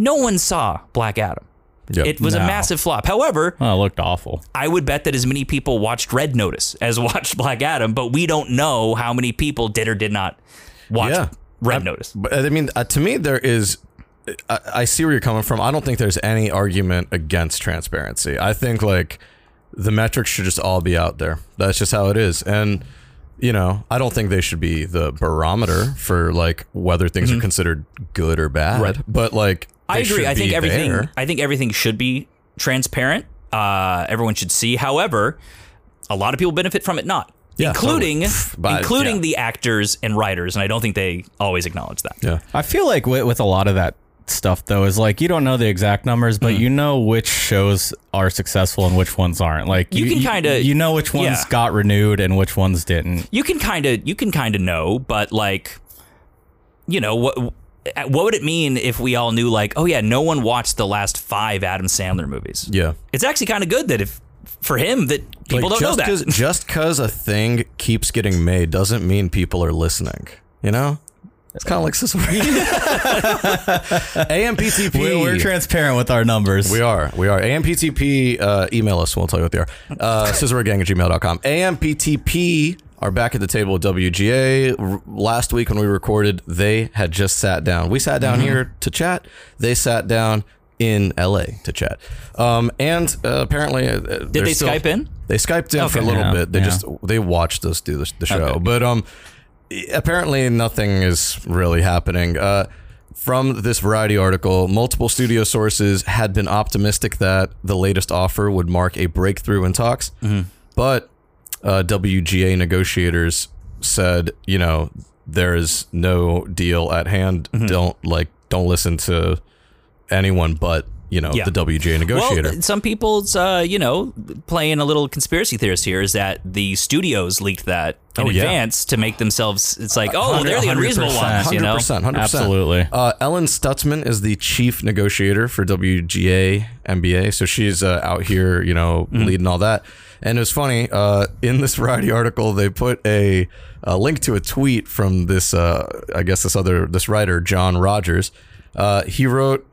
No one saw Black Adam. Yep. It was a massive flop. However, Oh, it looked awful. I would bet that as many people watched Red Notice as (laughs) watched Black Adam, but we don't know how many people did or did not watch Yeah. Red I- Notice. But I mean, uh, to me, there is I, I see where you're coming from. I don't think there's any argument against transparency. I think like the metrics should just all be out there. That's just how it is. And you know, I don't think they should be the barometer for like whether things are considered good or bad. Mm-hmm. Right. But like, I agree. I think everything. there. I think everything should be transparent. Uh, everyone should see. However, a lot of people benefit from it not, Yeah, including totally. But, including yeah. the actors and writers. And I don't think they always acknowledge that. Yeah. I feel like with, with a lot of that stuff though is like you don't know the exact numbers, but Mm. you know which shows are successful and which ones aren't. Like You can kinda- you know which ones yeah. got renewed and which ones didn't. You can kind of you can kind of know, but like, you know what. What would it mean if we all knew, like, oh yeah, no one watched the last five Adam Sandler movies? Yeah. It's actually kind of good that if for him that people Like, don't know just that. 'cause- (laughs) just because a thing keeps getting made doesn't mean people are listening. You know? It's kind of like this. (laughs) AMPTP. We're, we're transparent with our numbers. We are. We are. AMPTP, uh, email us. We'll tell you what they are. Uh, (laughs) sizzlereelgang at gmail.com. AMPTP are back at the table with WGA. R- last week when we recorded, they had just sat down. We sat down here to chat. They sat down in LA to chat. Um, and uh, apparently, uh, Did they Skype in? They Skyped in for a little Yeah, bit. They yeah. just they watched us do the, the show, Okay. but um, apparently nothing is really happening. Uh, from this Variety article, multiple studio sources had been optimistic that the latest offer would mark a breakthrough in talks, Mm-hmm. but uh, WGA negotiators said, you know, there is no deal at hand. Mm-hmm. Don't like, don't listen to anyone but you know Yeah. the WGA negotiator. Well, some people's, uh, you know, playing a little conspiracy theorist here is that the studios leaked that in Oh, yeah. advance to make themselves. It's like, oh, they're the unreasonable 100%. ones, you Hundred know. percent, hundred percent, Absolutely. Uh, Ellen Stutzman is the chief negotiator for WGA MBA, so she's uh, out here, you know, leading all that. And it was funny uh, in this Variety article, they put a, a link to a tweet from this, uh, I guess this other this writer John Rogers. Uh, he wrote, (laughs)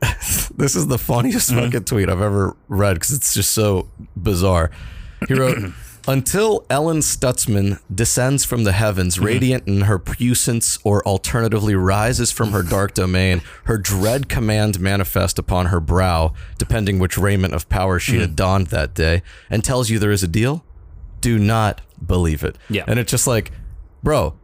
"This is the funniest fucking tweet I've ever read because it's just so bizarre." He wrote. (clears throat) Until Ellen Stutzman descends from the heavens, mm-hmm. radiant in her puissance, or alternatively rises from her dark domain, her dread command manifest upon her brow, depending which raiment of power she had mm-hmm. donned that day, and tells you there is a deal, do not believe it. Yeah. And it's just like, bro,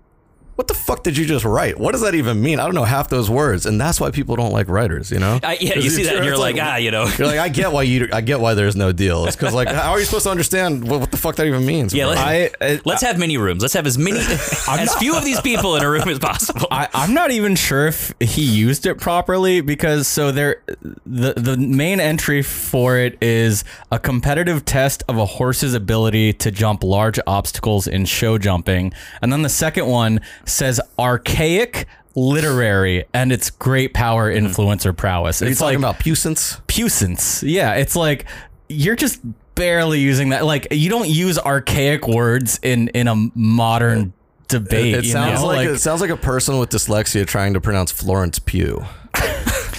what the fuck did you just write? What does that even mean? I don't know half those words, and that's why people don't like writers. You know? I, yeah, you see that, and you're It's like, ah, you know. You're like, I get why you, I get why there's no deal. It's because like, how are you supposed to understand what, what the fuck that even means? Yeah, bro? let, I- I- let's have mini rooms. Let's have as many, (laughs) (laughs) as few of these people in a room as possible. I, I'm not even sure if he used it properly because so there the the main entry for it is a competitive test of a horse's ability to jump large obstacles in show jumping. And then the second one says archaic literary and its great power mm-hmm. influence or prowess. Are you It's talking like about puissance? puissance. Yeah, it's like you're just barely using that. Like you don't use archaic words in in a modern debate. It you sounds know? like, it sounds like a person with dyslexia trying to pronounce Florence Pugh. (laughs)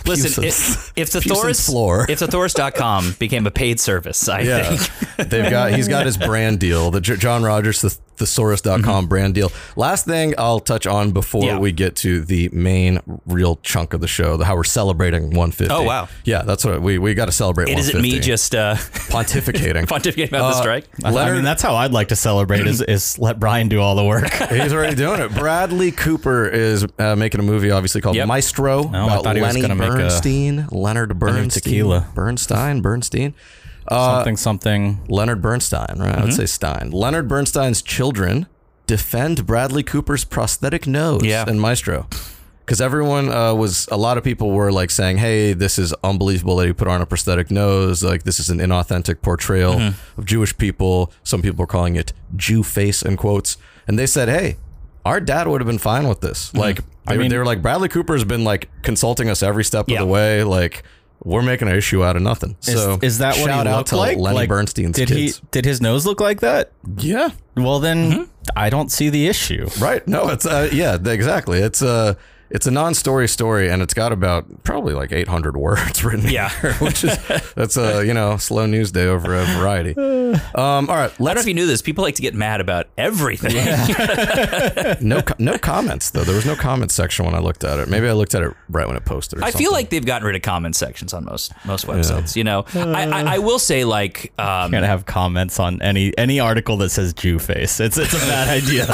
Listen, if, if the Puissance Thoris floor. if the Thoris.com became a paid service, I Yeah, think they've got he's got his brand deal, the J- John Rogers the thesaurus.com brand deal. Last thing I'll touch on before Mm-hmm. Yeah. we get to the main real chunk of the show, the how we're celebrating 150. Oh, wow. Yeah, that's what we we got to celebrate. it isn't me just uh, (laughs) pontificating. (laughs) pontificating about the Uh, strike. I mean, that's how I'd like to celebrate is, is let Brian do all the work. (laughs) He's already doing it. Bradley Cooper is uh, making a movie, obviously called Yep. Maestro, I about thought he was Lenny gonna make a- Bernstein, Leonard Bernstein, tequila. Bernstein, Bernstein, something, something. Leonard Bernstein. Right? Mm-hmm. I'd say Stein. Leonard Bernstein's children defend Bradley Cooper's prosthetic nose Yeah. in Maestro. Because everyone uh, was, a lot of people were like saying, "Hey, this is unbelievable that he put on a prosthetic nose. Like this is an inauthentic portrayal Mm-hmm. of Jewish people." Some people are calling it "Jew face" in quotes, and they said, "Hey, our dad would have been fine with this." Mm-hmm. Like, I mean, they were like, Bradley Cooper's been like consulting us every step Yeah. of the way. Like, we're making an issue out of nothing. Is, so is that what shout he out to like? Lenny like, Bernstein's did kids. he did his nose look like that? Yeah. Well, then I don't see the issue. Right. No, it's uh, yeah, exactly. It's uh it's a non-story story, and it's got about probably like 800 (laughs) words written. Yeah. here, which is (laughs) that's a you know slow news day over at Variety. (laughs) Um, all right, I don't know if you knew this. People like to get mad about everything. no no comments though. There was no comment section when I looked at it. Maybe I looked at it right when it posted. Or I something. feel like they've gotten rid of comment sections on most most websites. You know, I, I, I will say like um, Can't have comments on any any article that says Jew face. It's it's a bad idea.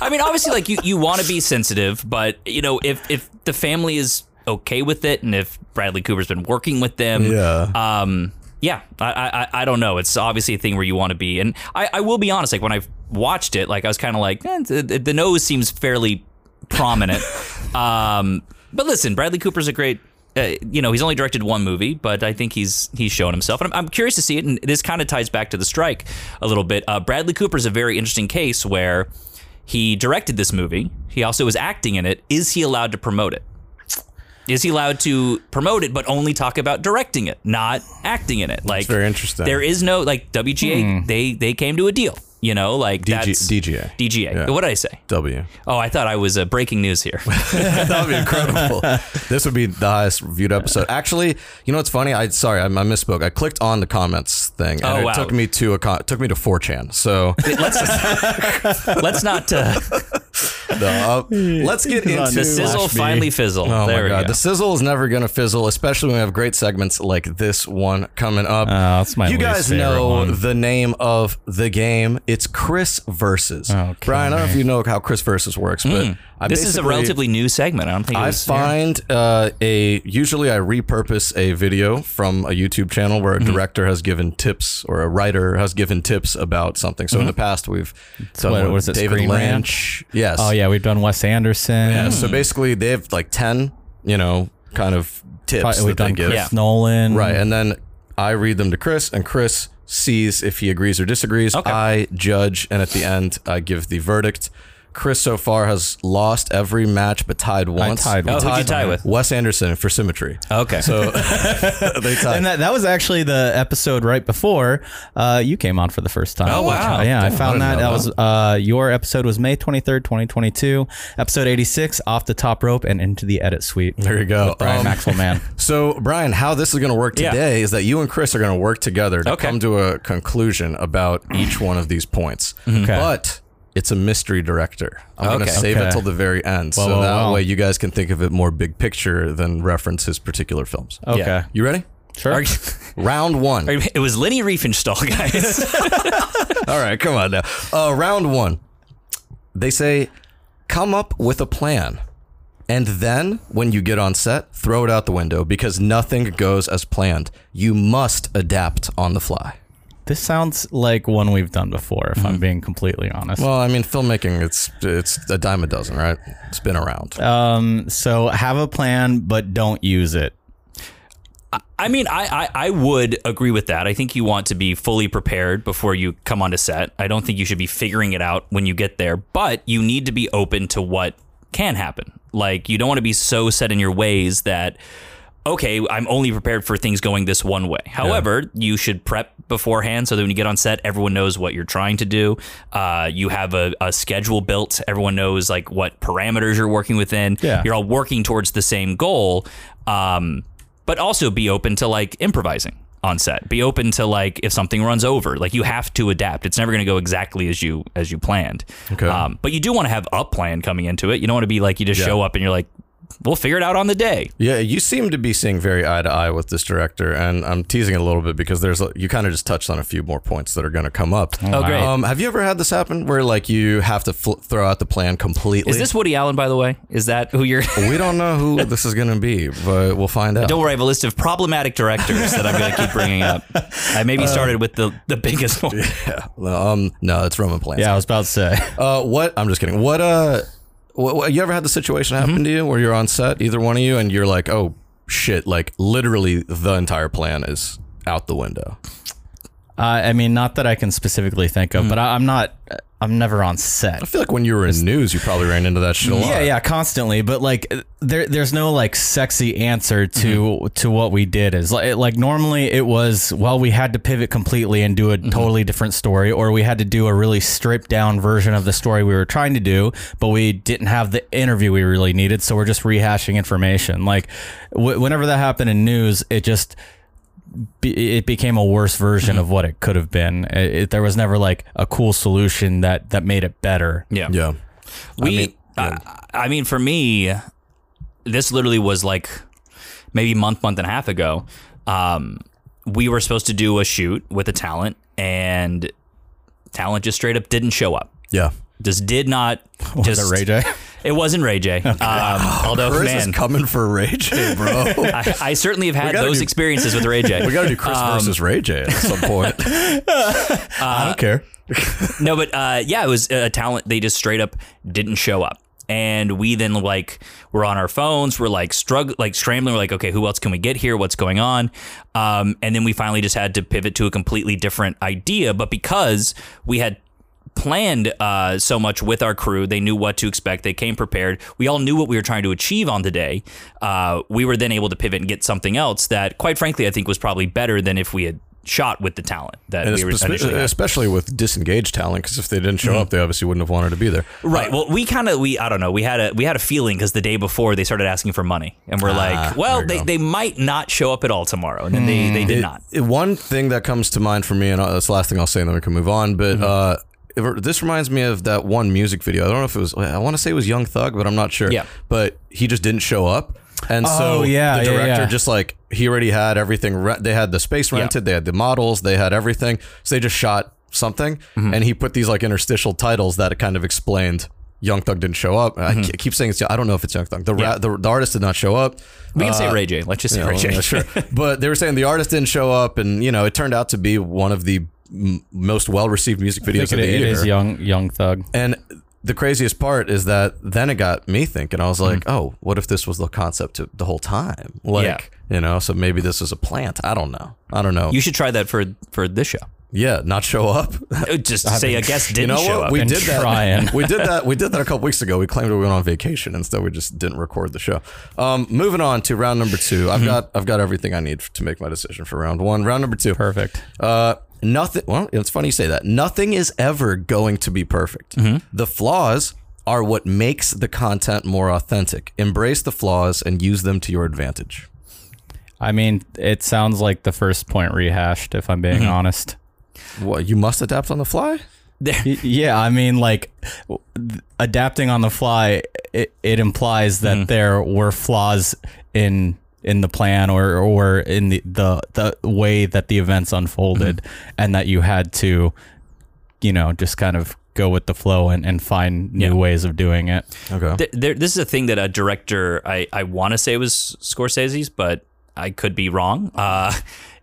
I mean, obviously, like you, you want to be sensitive, but you know, if if the family is okay with it, and if Bradley Cooper's been working with them, Yeah. um, yeah, I, I I don't know. It's obviously a thing where you want to be, and I, I will be honest. Like when I watched it, like I was kind of like, eh, the, the nose seems fairly prominent. (laughs) um, but listen, Bradley Cooper's a great. Uh, you know, he's only directed one movie, but I think he's he's shown himself, and I'm, I'm curious to see it. And this kind of ties back to the strike a little bit. Uh, Bradley Cooper's a very interesting case where he directed this movie. He also was acting in it. Is he allowed to promote it? Is he allowed to promote it, but only talk about directing it, not acting in it? Like very interesting. There is no like WGA. They they came to a deal. You know, like DG, that's DGA. DGA. Yeah. What did I say? W. Oh, I thought I was uh, breaking news here. (laughs) that would be incredible. (laughs) this would be the highest viewed episode. Actually, you know what's funny? I sorry, I, I misspoke. I clicked on the comments thing, and Oh, it wow. took me to a took me to 4chan. So let's (laughs) let's not uh, no, uh, (laughs) let's get into the sizzle finally fizzle. Oh there my we god, go. the sizzle is never gonna fizzle, especially when we have great segments like this one coming up. Oh, that's my you least guys know one. the name of the game. It's Chris versus Okay. Brian. I don't know if you know how Chris versus works, but I Hmm. this is a relatively new segment. I don't think I was, find uh, a usually I repurpose a video from a YouTube channel where a Mm-hmm. director has given tips or a writer has given tips about something. So in the past we've done what- with was it, David Screen Lynch. Yes. Oh yeah, we've done Wes Anderson. Yeah, So basically they have like ten, you know, kind of tips we've that they done give. Chris Nolan. Right, and then I read them to Chris, and Chris sees if he agrees or disagrees. Okay. I judge, and at the end, I give the verdict. Chris so far has lost every match, but tied once. tied Oh, once. who'd you tie with? Wes Anderson for symmetry. Okay. So (laughs) (laughs) they tied. And that, that was actually the episode right before uh, you came on for the first time. Oh, wow. Yeah, I Damn, I found didn't that. That was uh, your episode was May 23rd, 2022. Episode 86, Off the Top Rope and Into the Edit Suite. there you go. With Brian Um, Maxwell Mann. (laughs) So, Brian, how this is going to work Yeah. today is that you and Chris are going to work together to Okay. come to a conclusion about each one of these points. Okay. But it's a mystery director. I'm going to save it till the very end, so Well, well, that well. way you guys can think of it more big picture than reference his particular films. Okay. Yeah. You ready? Sure. You- (laughs) Round one. it was Leni Riefenstahl, guys. (laughs) (laughs) All right, come on now. Uh, round one. They say, come up with a plan. And then, when you get on set, throw it out the window because nothing goes as planned. You must adapt on the fly. This sounds like one we've done before, if I'm being completely honest. Well, I mean, filmmaking, it's it's a dime a dozen, right? It's been around. um, so have a plan, but don't use it. I mean, I, I, I would agree with that. I think you want to be fully prepared before you come onto set. I don't think you should be figuring it out when you get there, but you need to be open to what can happen. Like, you don't want to be so set in your ways that, okay, I'm only prepared for things going this one way. However, you should prep beforehand so that when you get on set, everyone knows what you're trying to do. Uh, you have a, a schedule built. Everyone knows like what parameters you're working within. Yeah. You're all working towards the same goal. Um, but also be open to like improvising on set. Be open to like if something runs over, like you have to adapt. It's never going to go exactly as you as you planned. Okay. Um, but you do want to have a plan coming into it. You don't want to be like you just Yeah. show up and you're like, we'll figure it out on the day. Yeah, you seem to be seeing very eye to eye with this director, and I'm teasing it a little bit because there's a, you kind of just touched on a few more points that are going to come up. Oh, great. Um, have you ever had this happen where like you have to fl- throw out the plan completely? Is this Woody Allen, by the way? Is that who you're? we don't know who this is going to be, but we'll find out. Don't worry, I have a list of problematic directors that I'm going to keep bringing up. I maybe started with the the biggest (laughs) one. Yeah. Um, no, it's Roman Polanski. Yeah, I was about to say. Uh, what? I'm just kidding. What? Uh, you ever had the situation happen Mm-hmm. to you where you're on set, either one of you, and you're like, oh shit, like literally the entire plan is out the window. Uh, I mean, not that I can specifically think of, but I, I'm not. I'm never on set. I feel like when you were in news, you probably ran into that shit a lot. Yeah, yeah, constantly. But like, there, there's no like sexy answer to to what we did. Is like, like normally it was well, we had to pivot completely and do a totally different story, or we had to do a really stripped down version of the story we were trying to do, but we didn't have the interview we really needed, so we're just rehashing information. Like, w- whenever that happened in news, it just be, it became a worse version of what it could have been. It, it- there was never like a cool solution that that made it better. Yeah. Yeah. We, I I mean, for me, this literally was like maybe a month, month and a half ago. Um, we were supposed to do a shoot with a talent, and talent just straight up didn't show up. Yeah. Just did not. (laughs) Was just it Ray J? It wasn't Ray J. Um, although, Chris man, is coming for Ray J, bro. (laughs) I, I certainly have had those do- experiences with Ray J. (laughs) we got to do Chris versus Ray J at some point. (laughs) I don't care. No, but uh, yeah, it was a talent. They just straight up didn't show up, and we then like we're on our phones. We're like struggle, like scrambling. We're like, okay, who else can we get here? What's going on? Um, and then we finally just had to pivot to a completely different idea. But because we had planned uh, so much with our crew, they knew what to expect. They came prepared. We all knew what we were trying to achieve on the day. Uh, we were then able to pivot and get something else that, quite frankly, I think was probably better than if we had shot with the talent that And we were espe- initially had. especially with disengaged talent, because if they didn't show up, they obviously wouldn't have wanted to be there. Right. Well, we kind of we I don't know. We had a we had a feeling because the day before they started asking for money, and we're like, well, they, go. they might not show up at all tomorrow, and then they they did It- not. it- one thing that comes to mind for me, and that's the last thing I'll say, and then we can move on. But Mm-hmm. uh, this reminds me of that one music video. I don't know if it was. I want to say it was Young Thug, but I'm not sure. Yeah. But he just didn't show up, and so Oh, yeah, the director yeah. just like he already had everything. Re- they had the space rented. They had the models. They had everything. So they just shot something, Mm-hmm. and he put these like interstitial titles that kind of explained. Young Thug didn't show up. I keep saying it's. I don't know if it's Young Thug. The, ra- the the artist did not show up. We can say Uh, Ray J. Let's just say yeah, Ray well, J. sure. (laughs) But they were saying the artist didn't show up, and you know, it turned out to be one of the m- most well-received music I videos of the it year. is young young thug. And the craziest part is that then it got me thinking. I was like, oh, what if this was the concept to, the whole time? Like, Yeah. you know, so maybe this is a plant. I don't know. I don't know. You should try that for for this show. yeah, not show up. Uh, (laughs) Just (laughs) say a guest (laughs) didn't you know show what? up. We did that. trying. we did that. We did that a couple weeks ago. We claimed we went on vacation. Instead, we just didn't record the show. Um, moving on to round number 2 I've got I've got everything I need to make my decision for round one. Round number two. Perfect. Uh, nothing. Well, it's funny you say that. Nothing is ever going to be perfect. The flaws are what makes the content more authentic. Embrace the flaws and use them to your advantage. I mean, it sounds like the first point rehashed. If I'm being Mm-hmm. honest. What you must adapt on the fly. (laughs) Yeah, I mean, like adapting on the fly, it, it implies that Mm-hmm. there were flaws in in the plan or or in the the, the way that the events unfolded, Mm-hmm. and that you had to, you know, just kind of go with the flow and, and find new Yeah. ways of doing it. Okay. Th- there, this is a thing that a director I, I want to say was Scorsese's, but I could be wrong. Uh,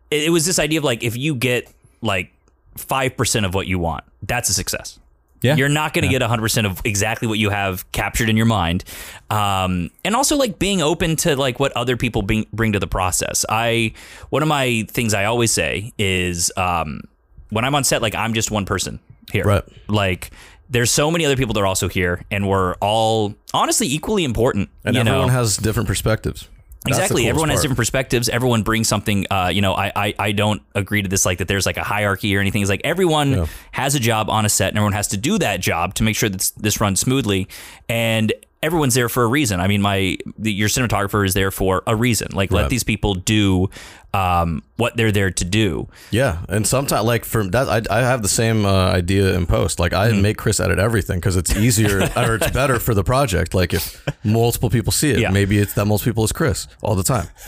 it, it was this idea of like if you get like five percent of what you want, that's a success. Yeah. You're not going to get 100% of exactly what you have captured in your mind. Um, and also like being open to like what other people bring, bring to the process. I, one of my things I always say is, um, when I'm on set, like I'm just one person here. Right. Like there's so many other people that are also here and we're all honestly equally important. And everyone know? has different perspectives. That's Exactly. Everyone has different perspectives. Everyone brings something. Uh, you know, I, I I don't agree to this like that. There's like a hierarchy or anything. It's like everyone has a job on a set, and everyone has to do that job to make sure that this runs smoothly. And everyone's there for a reason. I mean, my the, your cinematographer is there for a reason. Like let these people do um, what they're there to do. Yeah, and sometimes like for that, I, I have the same uh, idea in post. Like I Mm-hmm. make Chris edit everything because it's easier (laughs) or it's better for the project. Like if multiple people see it, Yeah. maybe it's that multiple people is Chris all the time. (laughs)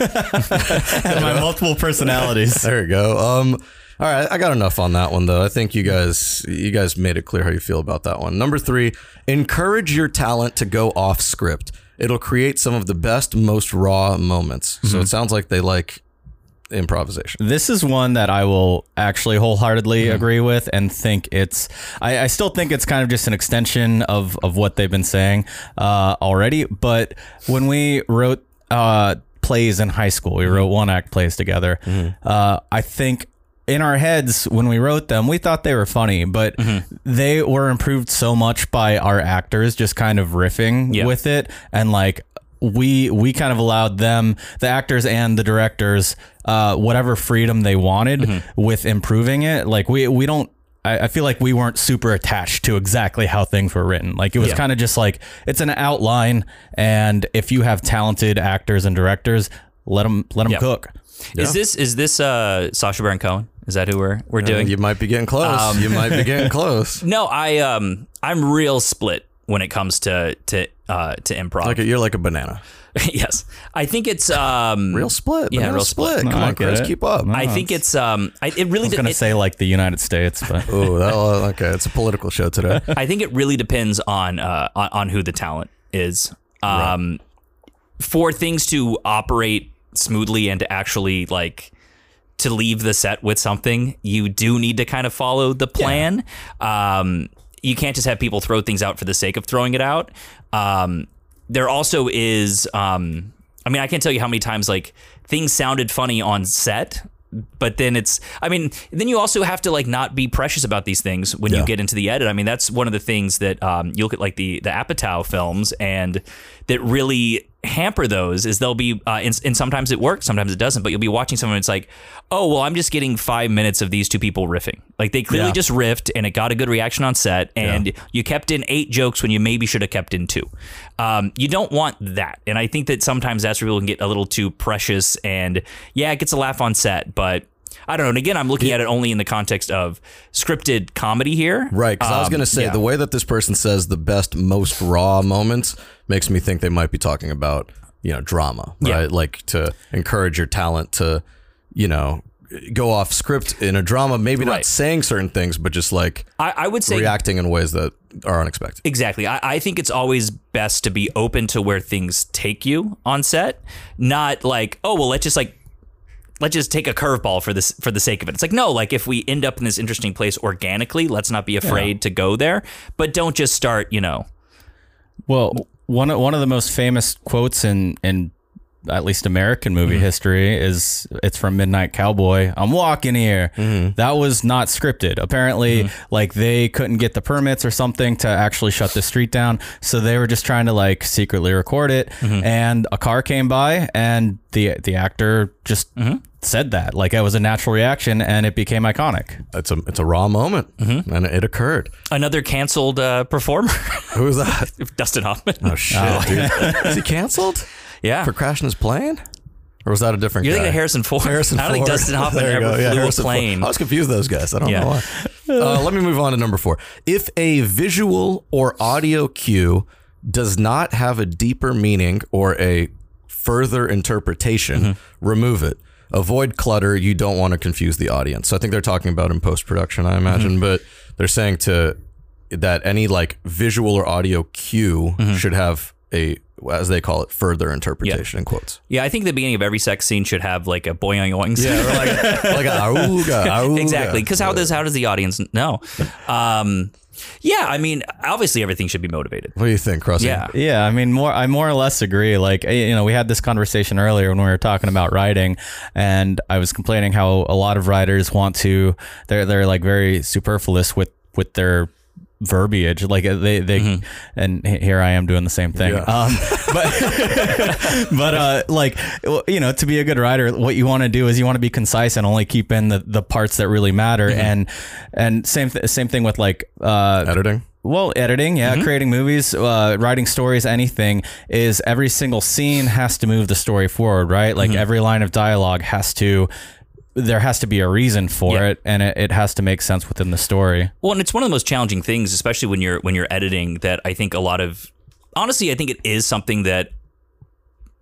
And my multiple personalities. There you go. Um, all right, I got enough on that one though. I think you guys you guys made it clear how you feel about that one. Number three, encourage your talent to go off script. It'll create some of the best, most raw moments. So it sounds like they like improvisation. This is one that I will actually wholeheartedly agree with and think it's. I, I still think it's kind of just an extension of of what they've been saying uh, already. But when we wrote uh, plays in high school, we wrote one act plays together. Uh, I think in our heads when we wrote them, we thought they were funny, but Mm-hmm. they were improved so much by our actors just kind of riffing Yeah. with it and like we we kind of allowed them the actors and the directors uh whatever freedom they wanted Mm-hmm. with improving it like we we don't I, I feel like we weren't super attached to exactly how things were written like it was Yeah. kind of just like it's an outline and if you have talented actors and directors let them let them Yeah. cook Is this is this uh Sacha Baron Cohen? Is that who we're we're Uh, doing? you might be getting close. Um, you might be (laughs) getting close. No, I um I'm real split when it comes to to uh to improv. Like a, you're like a banana. (laughs) yes, I think it's um Real split. Yeah, banana real split. Come No, I on, Chris, it. keep up. No. I think it's um I, it really I was gonna it- say like the United States but (laughs) Oh, okay. It's a political show today. I think it really depends on uh on, on who the talent is. Um for things to operate smoothly and to actually like to leave the set with something, you do need to kind of follow the plan. Um you can't just have people throw things out for the sake of throwing it out. Um there also is um I mean, I can't tell you how many times like things sounded funny on set, but then it's I mean, then you also have to like not be precious about these things when you get into the edit. I mean, that's one of the things that um, you look at like the the Apatow films and that really hamper those is they'll be uh, and, and sometimes it works, sometimes it doesn't. But you'll be watching someone, it's like, oh well, I'm just getting five minutes of these two people riffing. Like they clearly Yeah. just riffed and it got a good reaction on set, and you kept in eight jokes when you maybe should have kept in two. Um, you don't want that, and I think that sometimes that's where people can get a little too precious. And yeah, it gets a laugh on set, but. I don't know. And again, I'm looking at it only in the context of scripted comedy here. Right, because I was Um, going to say yeah. the way that this person says the best, most raw moments makes me think they might be talking about you know drama, Yeah. right? Like to encourage your talent to you know go off script in a drama, maybe not saying certain things, but just like I, I would say reacting in ways that are unexpected. Exactly. I, I think it's always best to be open to where things take you on set, not like, oh well, let's just like let's just take a curveball for this for the sake of it. It's like no, like if we end up in this interesting place organically, let's not be afraid to go there, but don't just start, you know. Well, one of, one of the most famous quotes in in at least American movie Mm-hmm. history is it's from Midnight Cowboy. I'm walking here. Mm-hmm. That was not scripted. Apparently, like they couldn't get the permits or something to actually shut the street down, so they were just trying to like secretly record it. Mm-hmm. And a car came by, and the the actor just Mm-hmm. said that like it was a natural reaction, and it became iconic. It's a it's a raw moment, Mm-hmm. and it occurred. Another canceled uh, performer, Who was that? (laughs) Dustin Hoffman. Oh shit, dude! Is he canceled (laughs) yeah. for crashing his plane? Or was that a different You're guy? thinking of Harrison Ford. Harrison (laughs) I don't think Dustin Hoffman ever go. Yeah, flew Harrison a Ford. plane. I was confused with those guys. I don't Yeah. know why. Uh, let me move on to number four. If a visual or audio cue does not have a deeper meaning or a further interpretation, Mm-hmm. remove it. Avoid clutter. You don't want to confuse the audience. So I think they're talking about in post production, I imagine, Mm-hmm. but they're saying to that any like visual or audio cue Mm-hmm. should have a as they call it further interpretation in quotes. Yeah, I think the beginning of every sex scene should have like a boing oing. Yeah, or like (laughs) like a auga, (laughs) auga. exactly because how does how does the audience know um yeah i mean obviously everything should be motivated What do you think, Crossy? yeah Yeah, I mean, more I more or less agree. Like, eh, you know, we had this conversation earlier when we were talking about writing, and I was complaining how a lot of writers want to they're they're like very superfluous with with their verbiage. Like uh, they they and here I am doing the same thing. Yeah. um but (laughs) but uh like you know to be a good writer what you want to do is you want to be concise and only keep in the the parts that really matter. And and same th- same thing with like uh Editing. well, editing, yeah, creating movies, uh, writing stories, anything is every single scene has to move the story forward, right? Like every line of dialogue has to, there has to be a reason for Yeah. it, and it, it has to make sense within the story. well and it's one of the most challenging things especially when you're when you're editing that i think a lot of honestly i think it is something that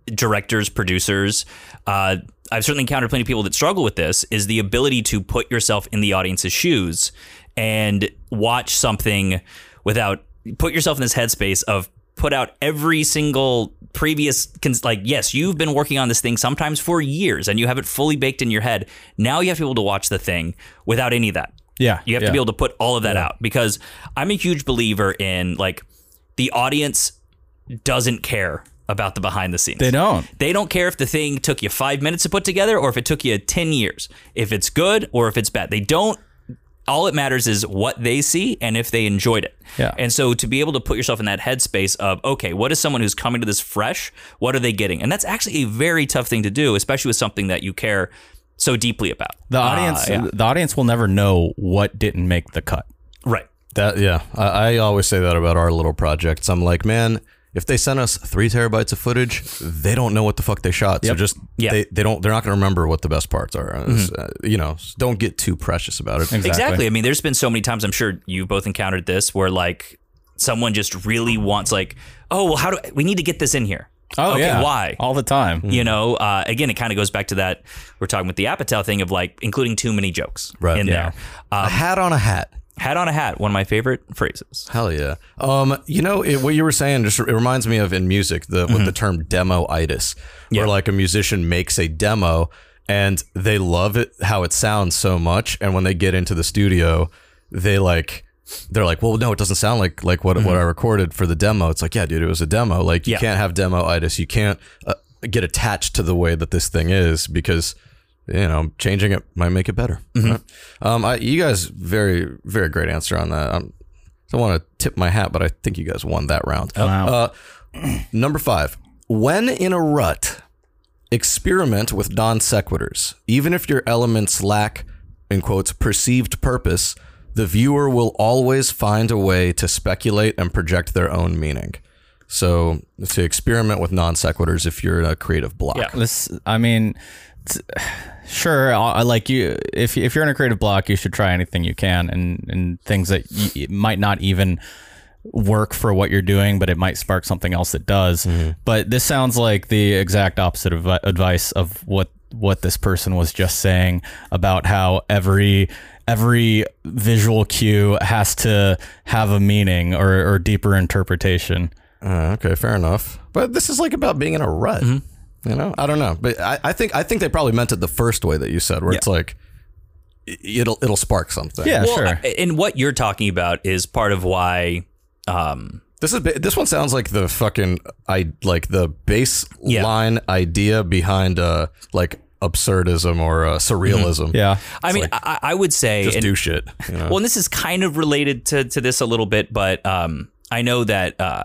directors producers uh I've certainly encountered plenty of people that struggle with this is the ability to put yourself in the audience's shoes and watch something without put yourself in this headspace of put out every single previous cons- like yes you've been working on this thing sometimes for years and you have it fully baked in your head now you have to be able to watch the thing without any of that Yeah, you have yeah. to be able to put all of that out because I'm a huge believer in like the audience doesn't care about the behind the scenes. They don't. They don't care if the thing took you five minutes to put together or if it took you 10 years, if it's good or if it's bad. They don't. All it matters is what they see and if they enjoyed it. Yeah. And so to be able to put yourself in that headspace of, okay, what is someone who's coming to this fresh? What are they getting? And that's actually a very tough thing to do, especially with something that you care so deeply about. The Uh, audience, yeah. the audience will never know what didn't make the cut. Right. That yeah, I, I always say that about our little projects. I'm like, man, if they sent us three terabytes of footage, they don't know what the fuck they shot. So just Yeah. they, they don't they're not going to remember what the best parts are. Uh, you know, don't get too precious about it. Exactly. Exactly. I mean, there's been so many times I'm sure you both encountered this where like someone just really wants like, oh well, how do we need to get this in here? Oh okay, yeah, why? All the time. You know, uh, again, it kind of goes back to that we're talking with the Apatow thing of like including too many jokes Right. in Yeah. there. a hat on a hat. Hat on a hat, one of my favorite phrases. Hell yeah. Um, you know it, what you were saying just it reminds me of in music the with the term demo-itis, where Yeah. like a musician makes a demo and they love it how it sounds so much, and when they get into the studio, they like they're like, well, no, it doesn't sound like like what what I recorded for the demo. It's like, yeah, dude, it was a demo. Like you Yeah. can't have demo-itis. You can't uh, get attached to the way that this thing is because you know, changing it might make it better. Right? Um, I, you guys, very, very great answer on that. I'm, I don't want to tip my hat, but I think you guys won that round. Wow. Uh, number five, when in a rut, experiment with non sequiturs. Even if your elements lack, in quotes, perceived purpose, the viewer will always find a way to speculate and project their own meaning. So, to experiment with non sequiturs if you're in a creative block. Yeah. This, I mean, sure. I like you. If if you're in a creative block, you should try anything you can, and and things that y- might not even work for what you're doing, but it might spark something else that does. But this sounds like the exact opposite of advice of what what this person was just saying about how every every visual cue has to have a meaning or, or deeper interpretation. Uh, okay, fair enough. But this is like about being in a rut. Mm-hmm. You know, I don't know, but I, I think I think they probably meant it the first way that you said, where it's like it'll it'll spark something. Yeah, Well, sure. I- and what you're talking about is part of why. Um, This is this one sounds like the fucking I like the baseline idea behind uh like absurdism or uh, surrealism. yeah. I mean, I, I would say, just and- do shit. You know? (laughs) Well, and this is kind of related to, to this a little bit, but um, I know that uh,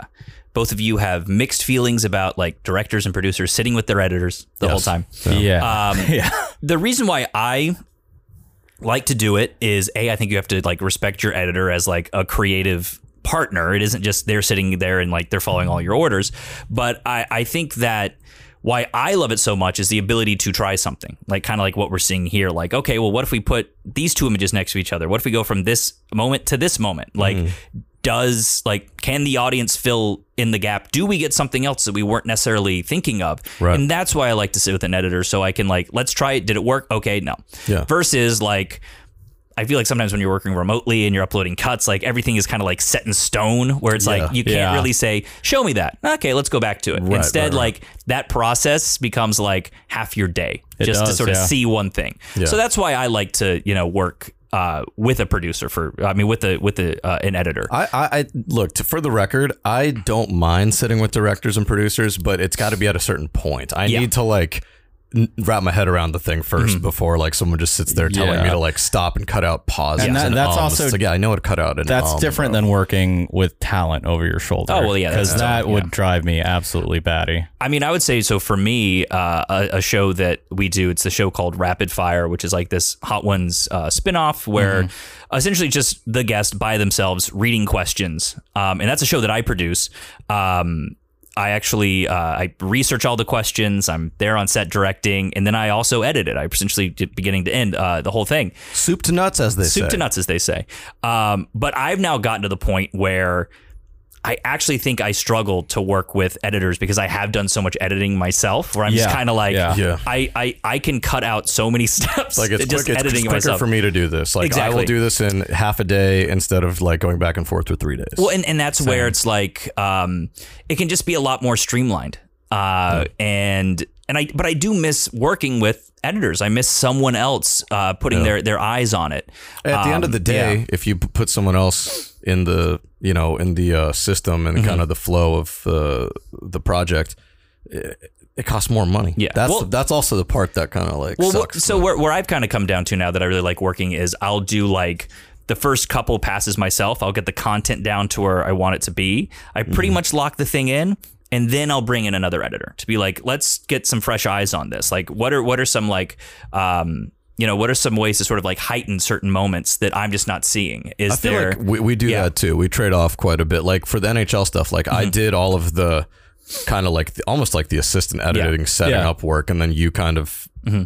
both of you have mixed feelings about like directors and producers sitting with their editors the whole Yes. time. Yeah. Um, (laughs) yeah. The reason why I like to do it is a I think you have to like respect your editor as like a creative partner. It isn't just they're sitting there and like they're following all your orders. But I, I think that why I love it so much is the ability to try something. Like kind of like what we're seeing here. Like, okay, well, what if we put these two images next to each other? What if we go from this moment to this moment? Like does like can the audience fill in the gap do we get something else that we weren't necessarily thinking of Right. and that's why i like to sit with an editor so i can like let's try it did it work okay no Yeah. versus like I feel like sometimes when you're working remotely and you're uploading cuts, like everything is kind of like set in stone, where it's Yeah. like you can't Yeah. really say, "Show me that." Okay, let's go back to it. Instead, right, right. like that process becomes like half your day It just to does, sort of yeah. see one thing. Yeah. So that's why I like to, you know, work uh, with a producer for, I mean, with the with the uh, an editor. I, I, I look to, for the record. I don't mind sitting with directors and producers, but it's got to be at a certain point. I Yeah. need to like wrap my head around the thing 1st before like someone just sits there telling me to like stop and cut out pauses. And that- that's ums. also- It's like, yeah, I know what to cut out. And That's um, different bro. than working with talent over your shoulder. Oh, well, yeah, because that totally- would yeah. drive me absolutely batty. I mean, I would say so for me, uh, a, a show that we do, it's the show called Rapid Fire, which is like this Hot Ones uh, spinoff where essentially just the guest by themselves reading questions. Um, and that's a show that I produce. Um, I actually uh, I research all the questions. I'm there on set directing, and then I also edit it. I essentially did beginning to end uh, the whole thing soup to nuts, as they soup say. to nuts, as they say. Um, but I've now gotten to the point where I actually think I struggle to work with editors because I have done so much editing myself, where I'm just kind of like, Yeah. Yeah. I, I I can cut out so many (laughs) steps. Like it's just quick, it's editing quicker myself. for me to do this. Like I will do this in half a day instead of like going back and forth for three days. Well, and, and that's where it's like um, it can just be a lot more streamlined. Uh, and and I but I do miss working with editors. I miss someone else uh, putting their their eyes on it. At the end of Um, the day, yeah. if you put someone else in the you know in the uh, system and Mm-hmm. kind of the flow of uh, the project, it, it costs more money. Yeah. that's Well- that's also the part that kind of like Well, sucks. so where, where I've kind of come down to now that I really like working is I'll do like the first couple passes myself. I'll get the content down to where I want it to be. I pretty much lock the thing in. And then I'll bring in another editor to be like, let's get some fresh eyes on this. Like, what are what are some like, um, you know, what are some ways to sort of like heighten certain moments that I'm just not seeing? Is I feel there? like we, we do Yeah. that too. We trade off quite a bit. Like for the NHL stuff, like Mm-hmm. I did all of the kind of like the, almost like the assistant editing, setting Yeah. up work, and then you kind of Mm-hmm.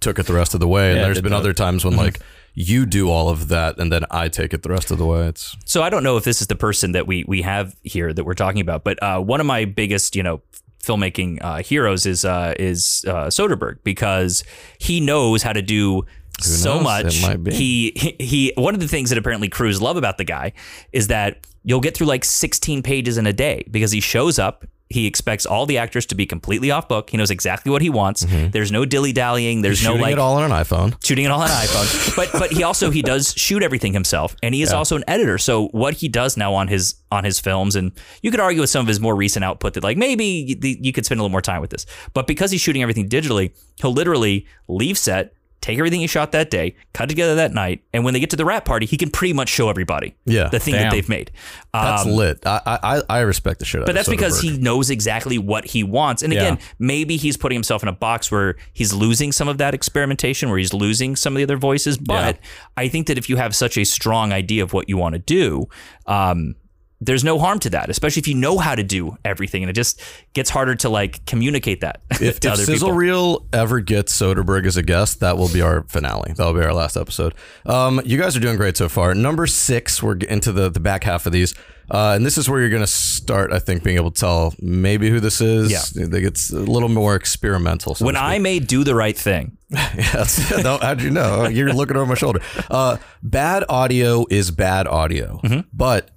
took it the rest of the way. And Yeah, I there's did been that. other times when like you do all of that, and then I take it the rest of the way. It's So I don't know if this is the person that we we have here that we're talking about, but uh, one of my biggest, you know, filmmaking uh, heroes is uh, is uh, Soderbergh because he knows how to do so much. It might be. He, he he. One of the things that apparently crews love about the guy is that you'll get through like 16 pages in a day because he shows up. He expects all the actors to be completely off book. He knows exactly what he wants. Mm-hmm. There's no dilly dallying. There's no like shooting like it all on an iPhone. shooting it all on an iPhone. (laughs) But but he also he does shoot everything himself, and he is also an editor. So what he does now on his on his films, and you could argue with some of his more recent output that like maybe you, you could spend a little more time with this. But because he's shooting everything digitally, he'll literally leave set. Take everything he shot that day, cut together that night, and when they get to the rap party, he can pretty much show everybody Yeah. the thing that they've made. That's Um, lit. I, I I respect the shit but that's because he knows exactly what he wants. And again, Yeah. maybe he's putting himself in a box where he's losing some of that experimentation, where he's losing some of the other voices. But I think that if you have such a strong idea of what you want to do, um, there's no harm to that, especially if you know how to do everything. And it just gets harder to like communicate that (laughs) If, to if other Sizzle people. Reel ever gets Soderbergh as a guest, that will be our finale. That'll be our last episode. Um, you guys are doing great so far. Number six, we're into the, the back half of these. Uh, and this is where you're going to start, I think, being able to tell maybe who this is. Yeah. I think it's a little more experimental. so when I may do the right thing, (laughs) Yes. (laughs) no, how'd you know? You're looking over my shoulder. Uh, bad audio is bad audio, Mm-hmm. but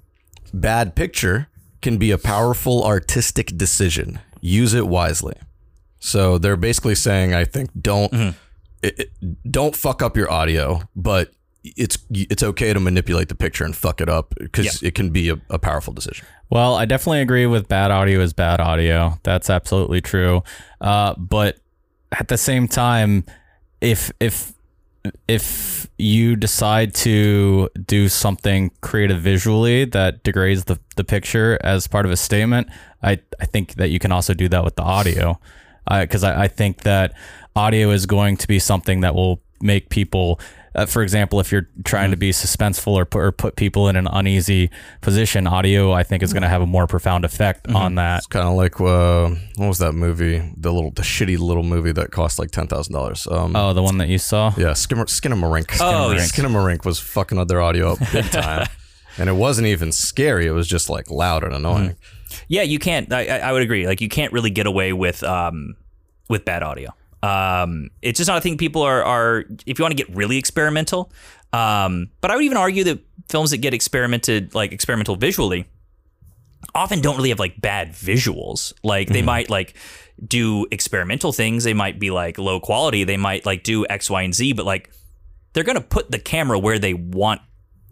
bad picture can be a powerful artistic decision. Use it wisely. So they're basically saying, I think, don't Mm-hmm. it, it- don't fuck up your audio, but it's it's okay to manipulate the picture and fuck it up because it can be a, a powerful decision. Well, I definitely agree with bad audio is bad audio. That's absolutely true. Uh, but at the same time, if if if you decide to do something creative visually that degrades the, the picture as part of a statement, I, I think that you can also do that with the audio. Uh, because I, I think that audio is going to be something that will make people, uh, for example, if you're trying to be suspenseful or put, or put people in an uneasy position, audio I think is going to have a more profound effect on that. It's kind of like uh, what was that movie? The little the shitty little movie that cost like ten thousand dollars. Um, Oh, the one that you saw. Yeah, Skimmer, Skinamarink. Oh, yeah. Skinamarink was fucking up their audio up big time. (laughs) and it wasn't even scary. It was just like loud and annoying. yeah, you can't. I, I I would agree. Like you can't really get away with um with bad audio. Um, it's just not a thing people are are. If you want to get really experimental, um, but I would even argue that films that get experimented like experimental visually often don't really have like bad visuals. Like they might like do experimental things. They might be like low quality. They might like do X, Y, and Z, but like they're gonna put the camera where they want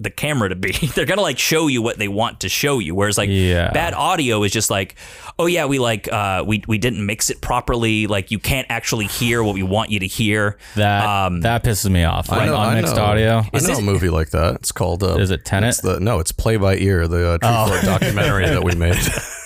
the camera to be. (laughs) they're gonna like show you what they want to show you. Whereas like Yeah. bad audio is just like, oh yeah, we like uh we we didn't mix it properly. Like you can't actually hear what we want you to hear. That Um, that pisses me off. I Like know, I know. audio. I Is know this- a movie like that. It's called. Uh, Is it Tenet? It's the, no, it's Play by Ear, the uh, True Oh. Documentary that we made. (laughs)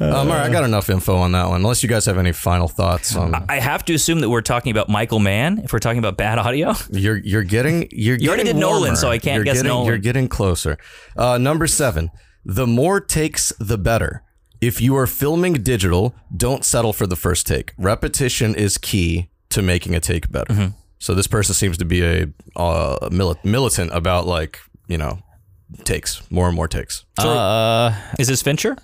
um, all right, I got enough info on that one. Unless you guys have any final thoughts on. I have to assume that we're talking about Michael Mann if we're talking about bad audio. (laughs) You're you're getting you're You already getting did Nolan, so I can't you're guess getting, Nolan. You're getting closer. Uh, number seven. The more takes, the better. If you are filming digital, don't settle for the first take. Repetition is key to making a take better. Mm-hmm. So this person seems to be a uh, mili- militant about like you know takes more and more takes. Uh, Is this Fincher?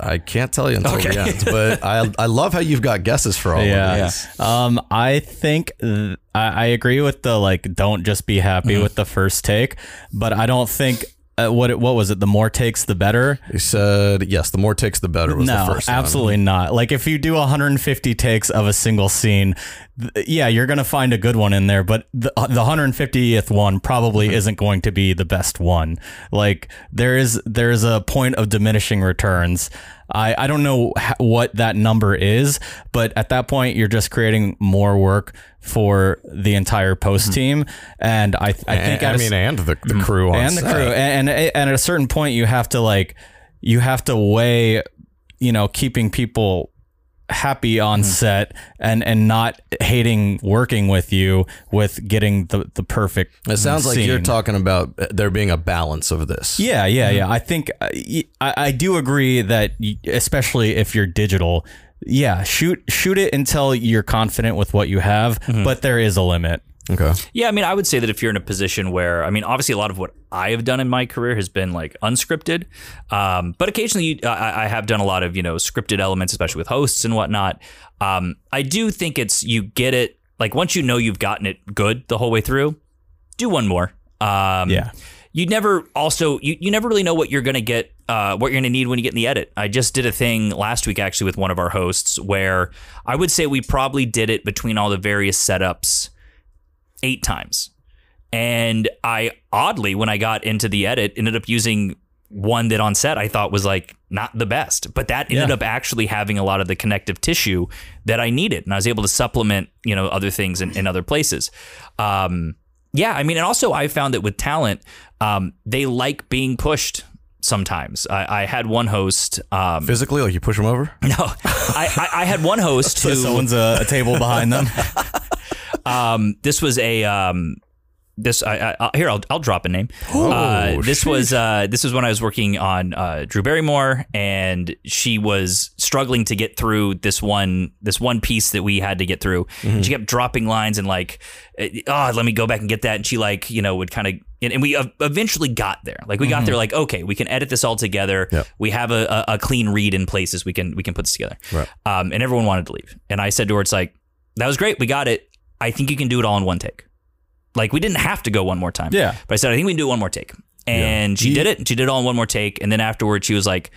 I can't tell you until Okay. the end, but (laughs) I I love how you've got guesses for all of yeah. these. Um, I think th- I, I agree with the like, don't just be happy with the first take, but I don't think. Uh, what it, what was it? The more takes, the better. He said yes. The more takes, the better was no, the first. one. absolutely not. Like if you do 150 takes of a single scene, th- yeah, you're gonna find a good one in there, but the the 150th one probably Mm-hmm. isn't going to be the best one. Like there is there is a point of diminishing returns. I I don't know what that number is, but at that point you're just creating more work for the entire post team, and I I think Mm-hmm. I, at a mean, and the, the crew on and the set. crew and, and and at a certain point you have to like you have to weigh you know keeping people happy on Mm-hmm. set and and not hating working with you with getting the the perfect It sounds like you're talking about uh, there being a balance of this. yeah yeah yeah i think I, y- I, I do agree that especially if you're digital yeah shoot shoot it until you're confident with what you have Mm-hmm. but there is a limit Okay. Yeah, I mean, I would say that if you're in a position where, I mean, obviously a lot of what I have done in my career has been like unscripted, um, but occasionally you, I, I have done a lot of you know scripted elements, especially with hosts and whatnot. Um, I do think it's you get it like once you know you've gotten it good the whole way through, do one more. Um, Yeah. You never also you, you never really know what you're gonna get uh, what you're gonna need when you get in the edit. I just did a thing last week actually with one of our hosts where I would say we probably did it between all the various setups eight times. And I oddly, when I got into the edit, ended up using one that on set I thought was like not the best, but that ended Yeah. up actually having a lot of the connective tissue that I needed, and I was able to supplement, you know, other things in, in other places. Um, yeah, I mean, and also I found that with talent, um, they like being pushed. Sometimes I, I had one host. Um, Physically, like you push them over. (laughs) no, I, I, I had one host (laughs) so who someone's a, a table behind them (laughs) Um, this was a um, this I, I, here I'll, I'll drop a name. uh, this was uh, this was when I was working on uh, Drew Barrymore, and she was struggling to get through this one this one piece that we had to get through. And she kept dropping lines and like, oh, let me go back and get that. And she like you know would kind of and, and we eventually got there. Like we got there. Like okay, we can edit this all together. Yep. We have a, a, a clean read in places. We can we can put this together. Right. Um, and everyone wanted to leave, and I said to her, it's like that was great. We got it. I think you can do it all in one take. Like we didn't have to go one more time. Yeah. But I said I think we can do one more take. And she did it. She did it all in one more take. And then afterwards, she was like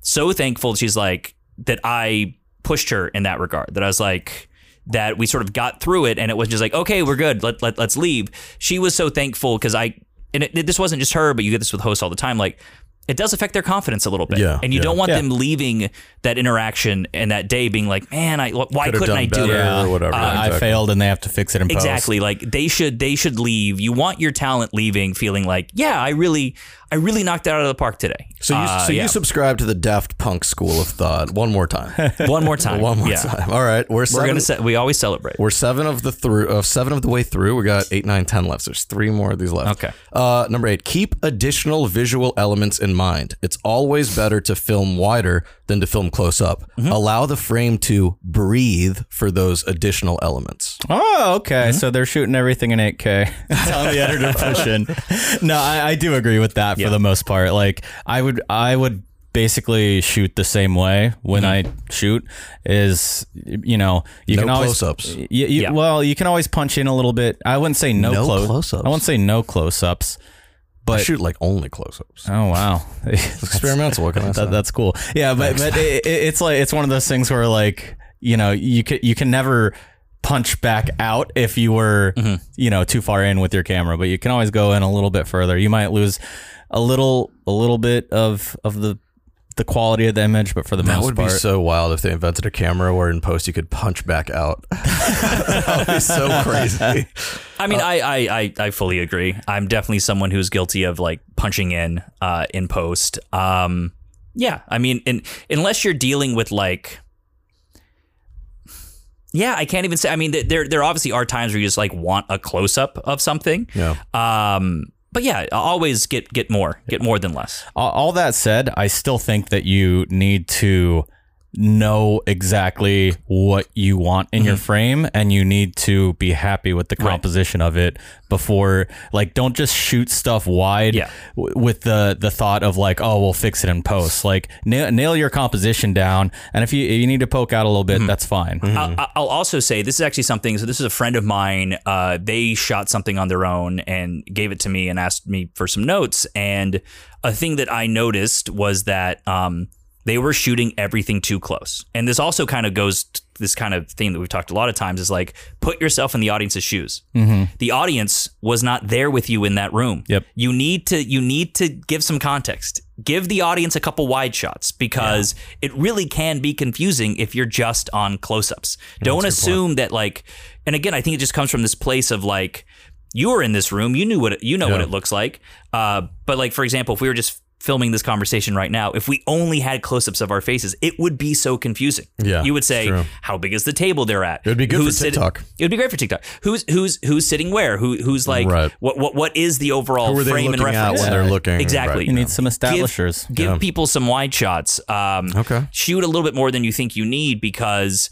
so thankful. She's like that I pushed her in that regard. That I was like that we sort of got through it, and it was just like okay, we're good. Let, let let's leave. She was so thankful because I and it, this wasn't just her, but you get this with hosts all the time. Like it does affect their confidence a little bit. Yeah, and you yeah. don't want Yeah. them leaving that interaction and that day being like, man, I why Could've couldn't I do better it? or whatever. Uh, I, Yeah, I failed and they have to fix it in post. Exactly. Like they should they should leave. You want your talent leaving feeling like, yeah, I really I really knocked it out of the park today. So you Uh, so yeah. you subscribe to the Daft Punk school of thought. One more time. (laughs) one more time. One more yeah. time. All right, we're We're gonna se- we always celebrate. We're seven of the through of seven of the way through. We got eight, nine, ten left. So There's three more of these left. Okay. Uh, number eight. Keep additional visual elements in mind. It's always better to film wider than to film close up. Mm-hmm. Allow the frame to breathe for those additional elements. Oh, okay. So they're shooting everything in 8K. (laughs) Telling the editor push in. (laughs) No, I, I do agree with that for Yeah. the most part. Like I would, I would basically shoot the same way when I shoot. Is you know you No can always close-ups. you- Yeah. Well, you can always punch in a little bit. I wouldn't say no, No close. close-ups. I wouldn't say no close ups. I But shoot like only close-ups. oh wow, (laughs) Experimental. What can I (laughs) say? that, that's cool. Yeah, but but it- it's like it's one of those things where like you know you can you can never punch back out if you were Mm-hmm. you know too far in with your camera, but you can always go in a little bit further. You might lose a little a little bit of of the the quality of the image, but for the that most part, that would be so wild if they invented a camera where in post you could punch back out. (laughs) that would be so (laughs) crazy. I Uh, mean, I, I I I fully agree. I'm definitely someone who's guilty of like punching in uh, in post. Um, yeah, I mean, in, unless you're dealing with like. Yeah, I can't even say. I mean, there there obviously are times where you just like want a close up of something. Yeah. Um, but yeah, always get get more, get more than less. all, that said, I still think that you need to know exactly what you want in Mm-hmm. your frame and you need to be happy with the composition of it before like don't just shoot stuff wide Yeah. w- with the the thought of like oh we'll fix it in post like nail, nail your composition down and if you if you need to poke out a little Mm-hmm. bit that's fine I'll, I'll also say this is actually something. So this is a friend of mine. Uh, they shot something on their own and gave it to me and asked me for some notes. And a thing that I noticed was that um, they were shooting everything too close. And this also kind of goes to this kind of thing that we've talked a lot of times is like put yourself in the audience's shoes. The audience was not there with you in that room. Yep. You need to you need to give some context. Give the audience a couple wide shots because it really can be confusing if you're just on close-ups. Don't assume that like and again I think it just comes from this place of like you were in this room, you knew what it, you know what it looks like. Uh, but like for example, if we were just filming this conversation right now, if we only had close-ups of our faces, it would be so confusing. Yeah, you would say, "How big is the table they're at?" It would be good for sit- TikTok. it would be great for TikTok. Who's who's who's sitting where? Who who's like Right. what what what is the overall Who are they frame and looking at reference? when they're looking? Exactly. Right. You need some Give, establishers. give Yeah. people some wide shots. Um, Okay. Shoot a little bit more than you think you need because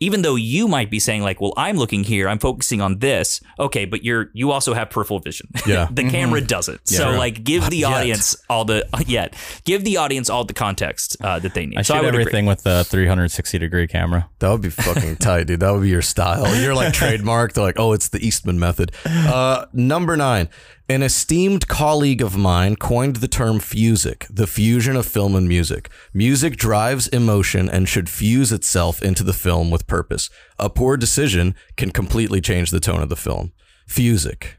even though you might be saying like, "Well, I'm looking here, I'm focusing on this." Okay, but you're you also have peripheral vision. (laughs) Yeah. the camera doesn't. So True. like, give the Yet. audience all the (laughs) yet give the audience all the context uh, that they need. I so shoot would agree. everything with the 360 degree camera. That would be fucking (laughs) tight, dude. That would be your style. You're like trademarked. They're like, oh, it's the Eastman method. Uh, number nine. An esteemed colleague of mine coined the term fusic, the fusion of film and music. Music drives emotion and should fuse itself into the film with purpose. A poor decision can completely change the tone of the film. Fusic.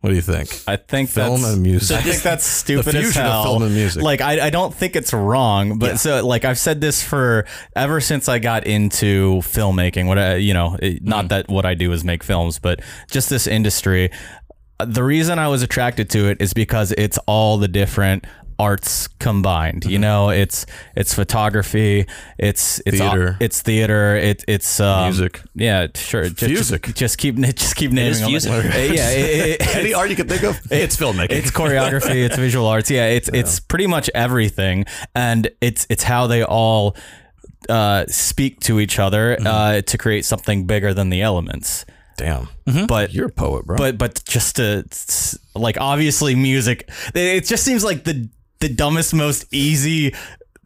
What do you think? I think Film that's, and music. I think that's (laughs) stupid as hell. film and music. Like I, I don't think it's wrong, but so like I've said this for ever since I got into filmmaking. What I, you know, it- not mm. that what I do is make films, but just this industry. The reason I was attracted to it is because it's all the different arts combined. You know, it's it's photography, it's it's Theater. it's theater, it, it's um, Music. Yeah, sure. Just, Music. Just, just keep just keep naming them. music. Uh, yeah, it- it- (laughs) Any art you can think of? It's filmmaking. it's choreography, it's (laughs) visual arts. Yeah, it's it's pretty much everything, and it's it's how they all uh, speak to each other Mm-hmm. uh, to create something bigger than the elements. Damn. But You're a poet, bro. but but just to like obviously music, it just seems like the the dumbest, most easy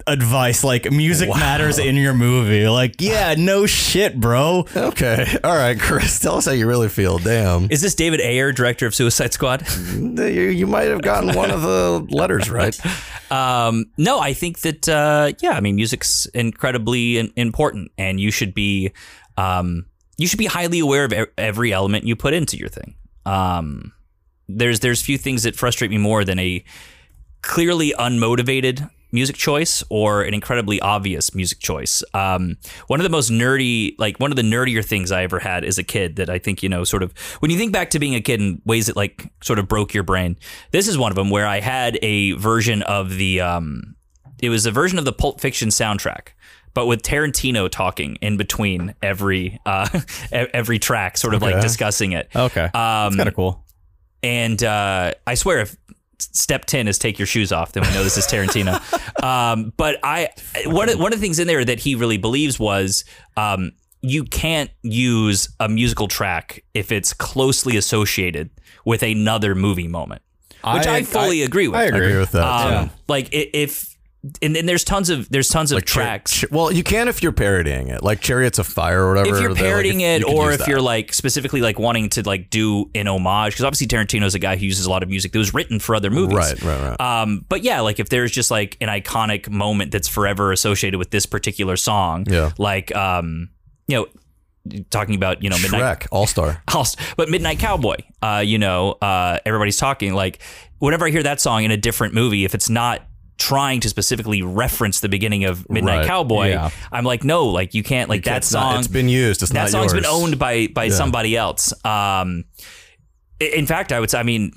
advice. Like music matters in your movie. Like yeah, (sighs) no shit, bro. okay. (laughs) All right, Chris, tell us how you really feel. Damn. Is this David Ayer, director of Suicide Squad? (laughs) You, you might have gotten one of the (laughs) letters right. Um, no, I think that uh, yeah, I mean, music's incredibly in- important, and you should be um, you should be highly aware of every element you put into your thing. Um, there's there's few things that frustrate me more than a clearly unmotivated music choice or an incredibly obvious music choice. Um, one of the most nerdy, like one of the nerdier things I ever had as a kid that I think, you know, sort of when you think back to being a kid in ways that like sort of broke your brain, this is one of them where I had a version of the, um, it was a version of the Pulp Fiction soundtrack. But with Tarantino talking in between every uh, (laughs) every track, sort of like discussing it. Okay, Um, kind of cool. And uh, I swear, if step 10 is take your shoes off, then we know this is Tarantino. (laughs) um, but I, one of, one of the things in there that he really believes was um, you can't use a musical track if it's closely associated with another movie moment, which I, fully agree with. I I agree. with that. Um, too. Like if, and then there's tons of there's tons of Like tracks. ch- well, you can if you're parodying it, like Chariots of Fire or whatever. if you're they're like, parodying it you or if that. you're like specifically like wanting to like do an homage because obviously Tarantino's a guy who uses a lot of music that was written for other movies Right, right, right. um but yeah like if there's just like an iconic moment that's forever associated with this particular song Yeah. like um you know talking about you know midnight (laughs) All Star. But Midnight Cowboy, uh, you know, uh, everybody's talking. Like, whenever I hear that song in a different movie, if it's not trying to specifically reference the beginning of Midnight Right, That yeah. I'm like, no, like you can't. Like that It's not- song, it's been used. It's that song's been owned by by somebody else. Um, in fact, I would say, I mean,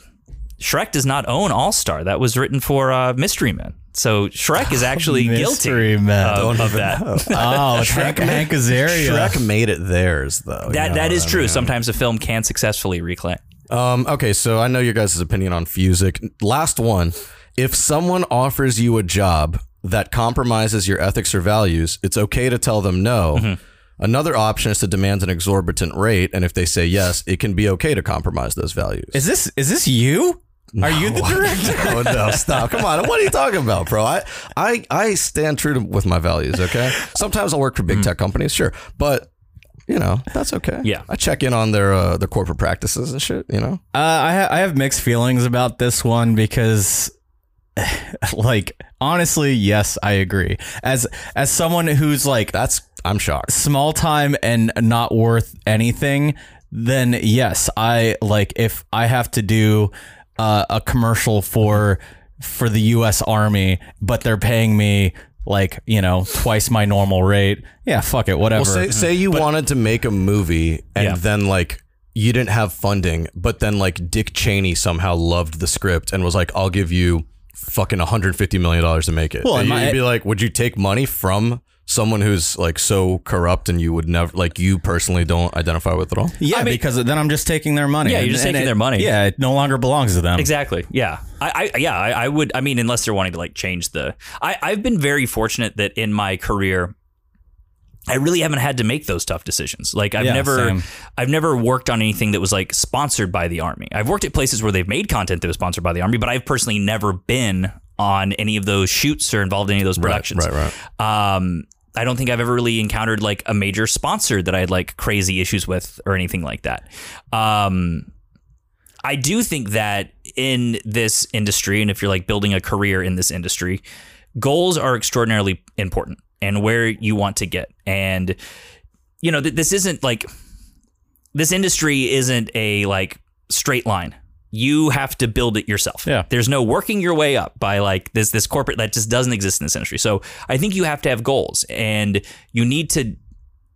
Shrek does not own All Star. That was written for uh, Mystery Men. So Shrek is (laughs) actually guilty Mystery Men. of, Don't of that. know. (laughs) Oh, Hank, Hank Azaria. Shrek made it theirs, though. That you know that is I true. mean? Sometimes a film can successfully reclaim. Um, okay, so I know your guys' opinion on Fusic. Last one. If someone offers you a job that compromises your ethics or values, it's okay to tell them no. Mm-hmm. Another option is to demand an exorbitant rate, and if they say yes, it can be okay to compromise those values. Is this is this you? Are you the director? (laughs) oh no, stop. Come on. What are you talking about, bro? I I, I stand true to, with my values, okay? Sometimes I'll work for big tech companies, sure. But you know, that's okay. Yeah. I check in on their uh, their corporate practices and shit, you know? Uh, I ha- I have mixed feelings about this one because (laughs) like honestly, yes, I agree. As as someone who's like That's I'm shocked. small time and not worth anything, then yes, I like if I have to do uh, a commercial for for the U.S. Army, but they're paying me like you know twice my normal rate. Yeah, fuck it, whatever. Well, say say you wanted to make a movie and Yeah. then like you didn't have funding, but then like Dick Cheney somehow loved the script and was like, "I'll give you fucking 150 million dollars to make it." Well, and and you'd be like, "Would you take money from someone who's like so corrupt and you would never like you personally don't identify with at all?" yeah, I mean- because then I'm just taking their money. Yeah, you're just and taking it- their money. Yeah, it no longer belongs to them. Exactly. Yeah. I, I yeah, I, I would I mean unless they're wanting to like change the I, I've been very fortunate that in my career I really haven't had to make those tough decisions. Like I've Yeah, never same. I've never worked on anything that was like sponsored by the army. I've worked at places where they've made content that was sponsored by the army, but I've personally never been on any of those shoots or involved in any of those productions. right, right. Um I don't think I've ever really encountered like a major sponsor that I had like crazy issues with or anything like that. Um I do think that in this industry, and if you're like building a career in this industry, goals are extraordinarily important and where you want to get. And, you know, th- this isn't like, this industry isn't a like straight line. You have to build it yourself. Yeah. There's no working your way up by like this this corporate that just doesn't exist in this industry. So I think you have to have goals and you need to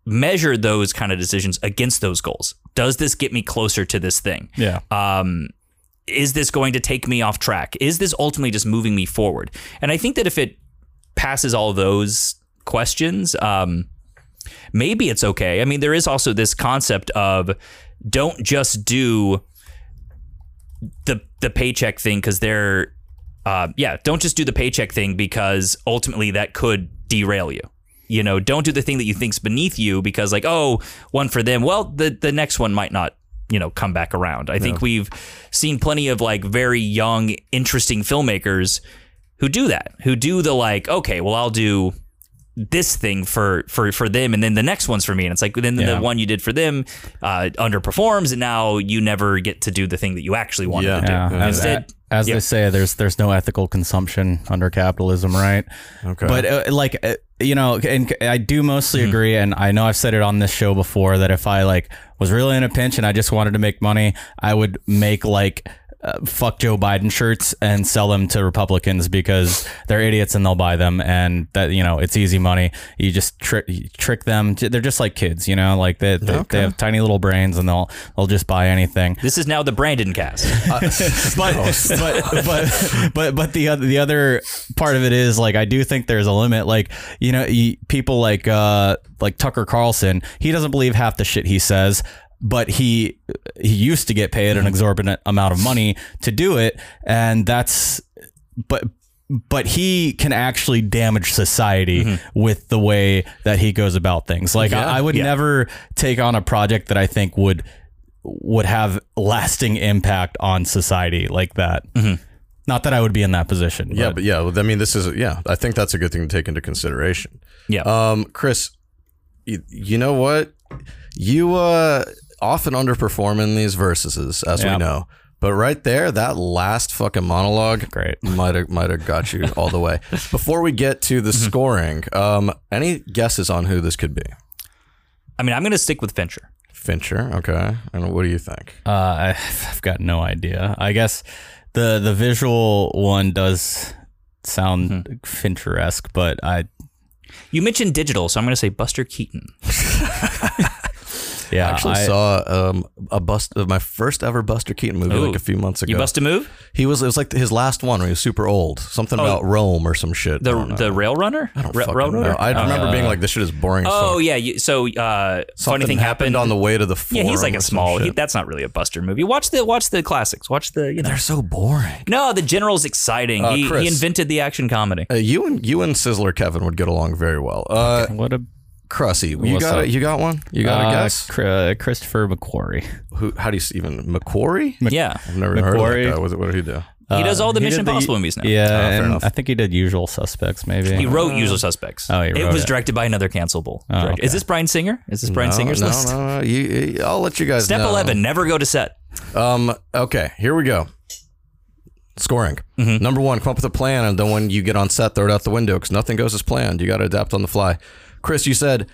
measure those kind of decisions against those goals. Does this get me closer to this thing? Yeah. um, is this going to take me off track? Is this ultimately just moving me forward? And I think that if it passes all those questions, um, maybe it's okay. I mean, there is also this concept of don't just do the the paycheck thing because they're uh, yeah, don't just do the paycheck thing because ultimately that could derail you. You know, don't do the thing that you think's beneath you because like, oh, one for them. Well, the the next one might not, you know, come back around. I think we've seen plenty of like very young, interesting filmmakers who do that, who do the like, okay, well, I'll do this thing for for for them and then the next one's for me and it's like then Yeah. the one you did for them uh, underperforms and now you never get to do the thing that you actually wanted Yeah. to do Yeah, as, Instead- as yeah. they say, there's there's no ethical consumption under capitalism, right? Okay. But uh, like uh, you know, and I do mostly agree, and I know I've said it on this show before that if I like was really in a pinch and I just wanted to make money, I would make like. Uh, fuck Joe Biden shirts and sell them to Republicans because they're idiots and they'll buy them and that you know it's easy money. You just trick you trick them. They're just like kids, you know, like they they, they have tiny little brains and they'll they'll just buy anything this is now the brandon cast (laughs) but, but but but but the other the other part of it is like I do think there's a limit. Like you know, you, people like uh like Tucker Carlson, he doesn't believe half the shit he says. But he he used to get paid an exorbitant amount of money to do it, and that's but but he can actually damage society with the way that he goes about things. Like I, I would Yeah. never take on a project that I think would would have lasting impact on society like that. Not that I would be in that position. yeah, but yeah, I mean, this is yeah. I think that's a good thing to take into consideration. yeah Um, Chris, you, you know what? You uh often underperform in these verses, as Yeah. we know. But right there, that last fucking monologue, Great. (laughs) might have might have got you all the way. Before we get to the scoring, um, any guesses on who this could be? i mean i'm gonna stick with fincher Fincher, okay. And what do you think? uh, I, (laughs) I've got no idea. I guess the the visual one does sound Fincher esque, but I you mentioned digital so i'm gonna say buster keaton (laughs) yeah I actually I- saw um, a bust of my first ever Buster Keaton movie Ooh. like a few months ago. you bust a move he was it was like his last one where he was super old. Something about Rome or some shit. the I don't know. the Railrodder I don't Ra- fucking know. I remember being like, "This shit is boring." oh yeah you, so uh funny thing happened, on the way to the. yeah he's like a small he, that's not really a buster movie watch the watch the classics watch the you know They're so boring. no the general's exciting Uh, he, Chris. he invented the action comedy Uh, you and you and Sizzler Kevin would get along very well. Uh, what a Crusty, you What's got up? it. You got one. You got a uh, guess. Cr- uh, Christopher McQuarrie. Who? How do you s- even McQuarrie? yeah I've never heard of McQuarrie. that guy. What, what did he do? he does all the He mission did the- impossible movies now Yeah, fair and enough. I think he did Usual Suspects. Maybe He wrote Usual Suspects. Oh, he it wrote was it. directed by another cancelable. director. okay. Is this Bryan Singer? Is this Brian no, Singer's no, list? No, no, You, you- I'll let you guys Step know. 11, never go to set. Um. Okay. Here we go. Scoring. Number one, come up with a plan, and then when you get on set, throw it out the window because nothing goes as planned. You got to adapt on the fly. Chris, you said,